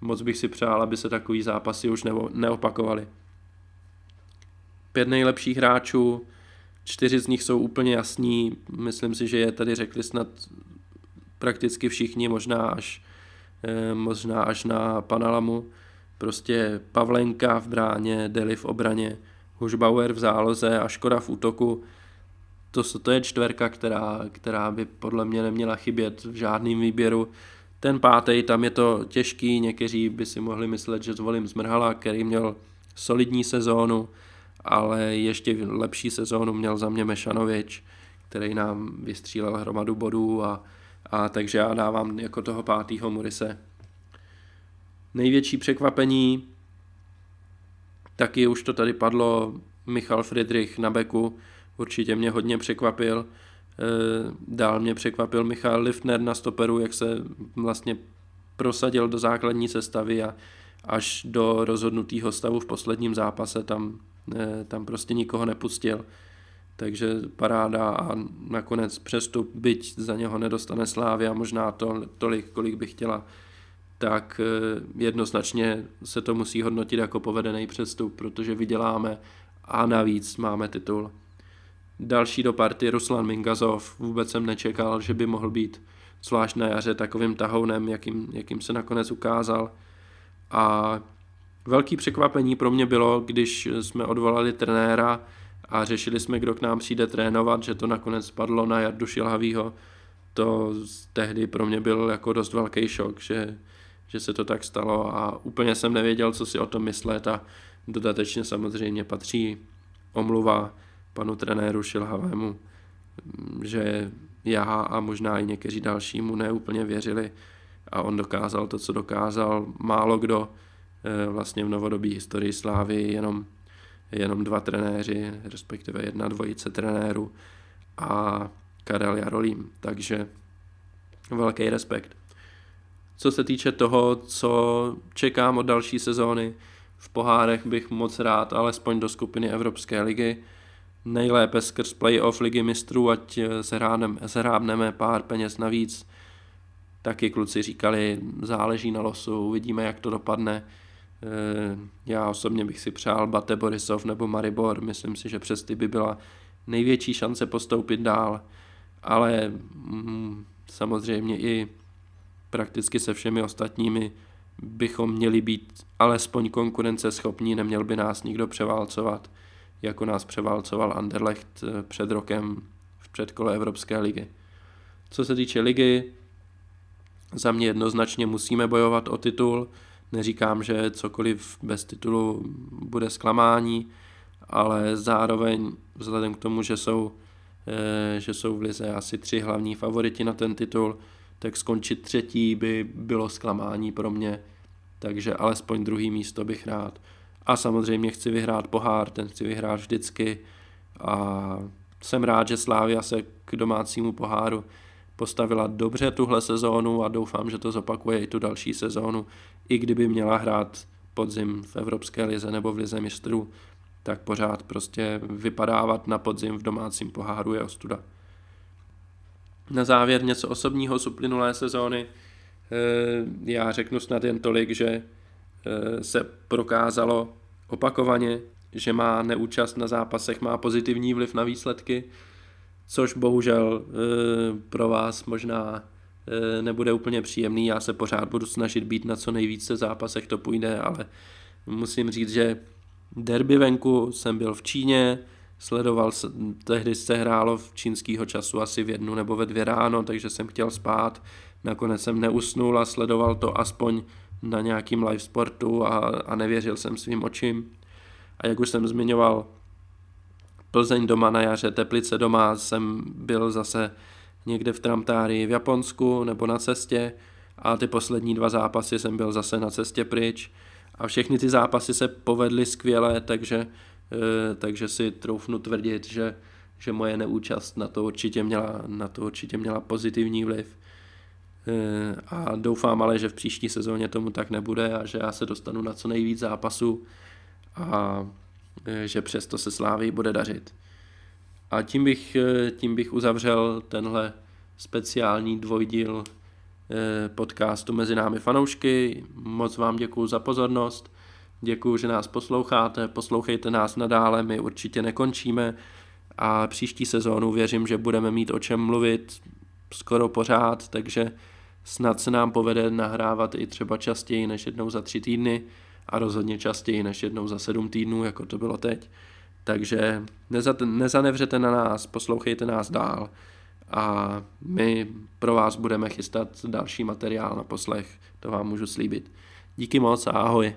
Speaker 1: moc bych si přál, aby se takový zápasy už neopakovaly pět nejlepších hráčů, čtyři z nich jsou úplně jasní, myslím si, že je tady řekli snad prakticky všichni, možná až, eh, možná až na Panalamu. Prostě Pavlenka v bráně, Deli v obraně, Hušbauer v záloze a Škoda v útoku. To, to je čtverka, která, která by podle mě neměla chybět v žádném výběru. Ten pátý, tam je to těžký, někteří by si mohli myslet, že zvolím Zmrhala, který měl solidní sezónu, ale ještě lepší sezónu měl za mě Mešanovič, který nám vystřílel hromadu bodů a, a takže já dávám jako toho pátýho Murise. Největší překvapení, taky už to tady padlo, Michal Friedrich na beku, určitě mě hodně překvapil. Dál mě překvapil Michal Liftner na stoperu, jak se vlastně prosadil do základní sestavy a až do rozhodnutého stavu v posledním zápase tam, tam prostě nikoho nepustil. Takže paráda a nakonec přestup, byť za něho nedostane Slávia možná to, tolik, kolik by chtěla, tak eh, jednoznačně se to musí hodnotit jako povedený přestup, protože vyděláme a navíc máme titul. Další do party Ruslan Mingazov, vůbec jsem nečekal, že by mohl být zvlášť na jaře takovým tahounem, jakým, jakým se nakonec ukázal. A velký překvapení pro mě bylo, když jsme odvolali trenéra a řešili jsme, kdo k nám přijde trénovat, že to nakonec spadlo na Jardu Šilhavýho. To tehdy pro mě byl jako dost velký šok, že, že se to tak stalo a úplně jsem nevěděl, co si o tom myslet a dodatečně samozřejmě patří omluva panu trenéru Šilhavému, že já a možná i někteří další mu neúplně věřili a on dokázal to, co dokázal. Málo kdo vlastně v novodobí historii Slávy jenom, jenom dva trenéři, respektive jedna dvojice trenérů a Karel Jarolím, takže velký respekt. Co se týče toho, co čekám od další sezóny, v pohárech bych moc rád alespoň do skupiny Evropské ligy, nejlépe skrz playoff ligy mistrů, ať zhrábneme pár peněz navíc. Taky kluci říkali, záleží na losu, uvidíme, jak to dopadne. Eh, já osobně bych si přál Bate Borisov nebo Maribor, myslím si, že přes ty by byla největší šance postoupit dál, ale mm, samozřejmě i prakticky se všemi ostatními bychom měli být alespoň konkurenceschopní, neměl by nás nikdo převálcovat jako nás převálcoval Anderlecht eh, před rokem v předkole Evropské ligy. Co se týče ligy, za mě jednoznačně musíme bojovat o titul. Neříkám, že cokoliv bez titulu bude zklamání, ale zároveň vzhledem k tomu, že jsou, eh, že jsou v lize asi tři hlavní favoriti na ten titul, tak skončit třetí by bylo zklamání pro mě, takže alespoň druhý místo bych rád. A samozřejmě chci vyhrát pohár, ten chci vyhrát vždycky. A jsem rád, že Slávia se k domácímu poháru postavila dobře tuhle sezónu a doufám, že to zopakuje i tu další sezónu. I kdyby měla hrát podzim v Evropské lize nebo v lize mistrů, tak pořád prostě vypadávat na podzim v domácím poháru je ostuda. Na závěr něco osobního z uplynulé sezóny. Eh, já řeknu snad jen tolik, že Eh, se prokázalo opakovaně, že má neúčast na zápasech, má pozitivní vliv na výsledky, což bohužel eh, pro vás možná nebude úplně příjemný. Já se pořád budu snažit být na co nejvíce zápasech, to půjde, ale musím říct, že derby venku jsem byl v Číně, sledoval, tehdy se hrálo v čínského času asi v jednu nebo ve dvě ráno, takže jsem chtěl spát. Nakonec jsem neusnul a sledoval to aspoň na nějakým live sportu a, a nevěřil jsem svým očím. A jak už jsem zmiňoval, Plzeň doma na jaře, Teplice doma jsem byl zase někde v Tramtári v Japonsku nebo na cestě a ty poslední dva zápasy jsem byl zase na cestě pryč a všechny ty zápasy se povedly skvěle, takže, eh, takže si troufnu tvrdit, že, že moje neúčast na to určitě měla, na to určitě měla pozitivní vliv. Eh, a doufám ale, že v příští sezóně tomu tak nebude a že já se dostanu na co nejvíc zápasů a eh, že přesto se Slávy bude dařit. A tím bych, eh, tím bych uzavřel tenhle speciální dvojdíl podcastu Mezi námi fanoušky. Moc vám děkuji za pozornost, děkuji, že nás posloucháte, poslouchejte nás nadále, my určitě nekončíme a příští sezónu věřím, že budeme mít o čem mluvit skoro pořád, takže snad se nám povede nahrávat i třeba častěji než jednou za tři týdny a rozhodně častěji než jednou za sedm týdnů, jako to bylo teď. Takže nezanevřete na nás, poslouchejte nás dál a my pro vás budeme chystat další materiál na poslech, to vám můžu slíbit. Díky moc a ahoj.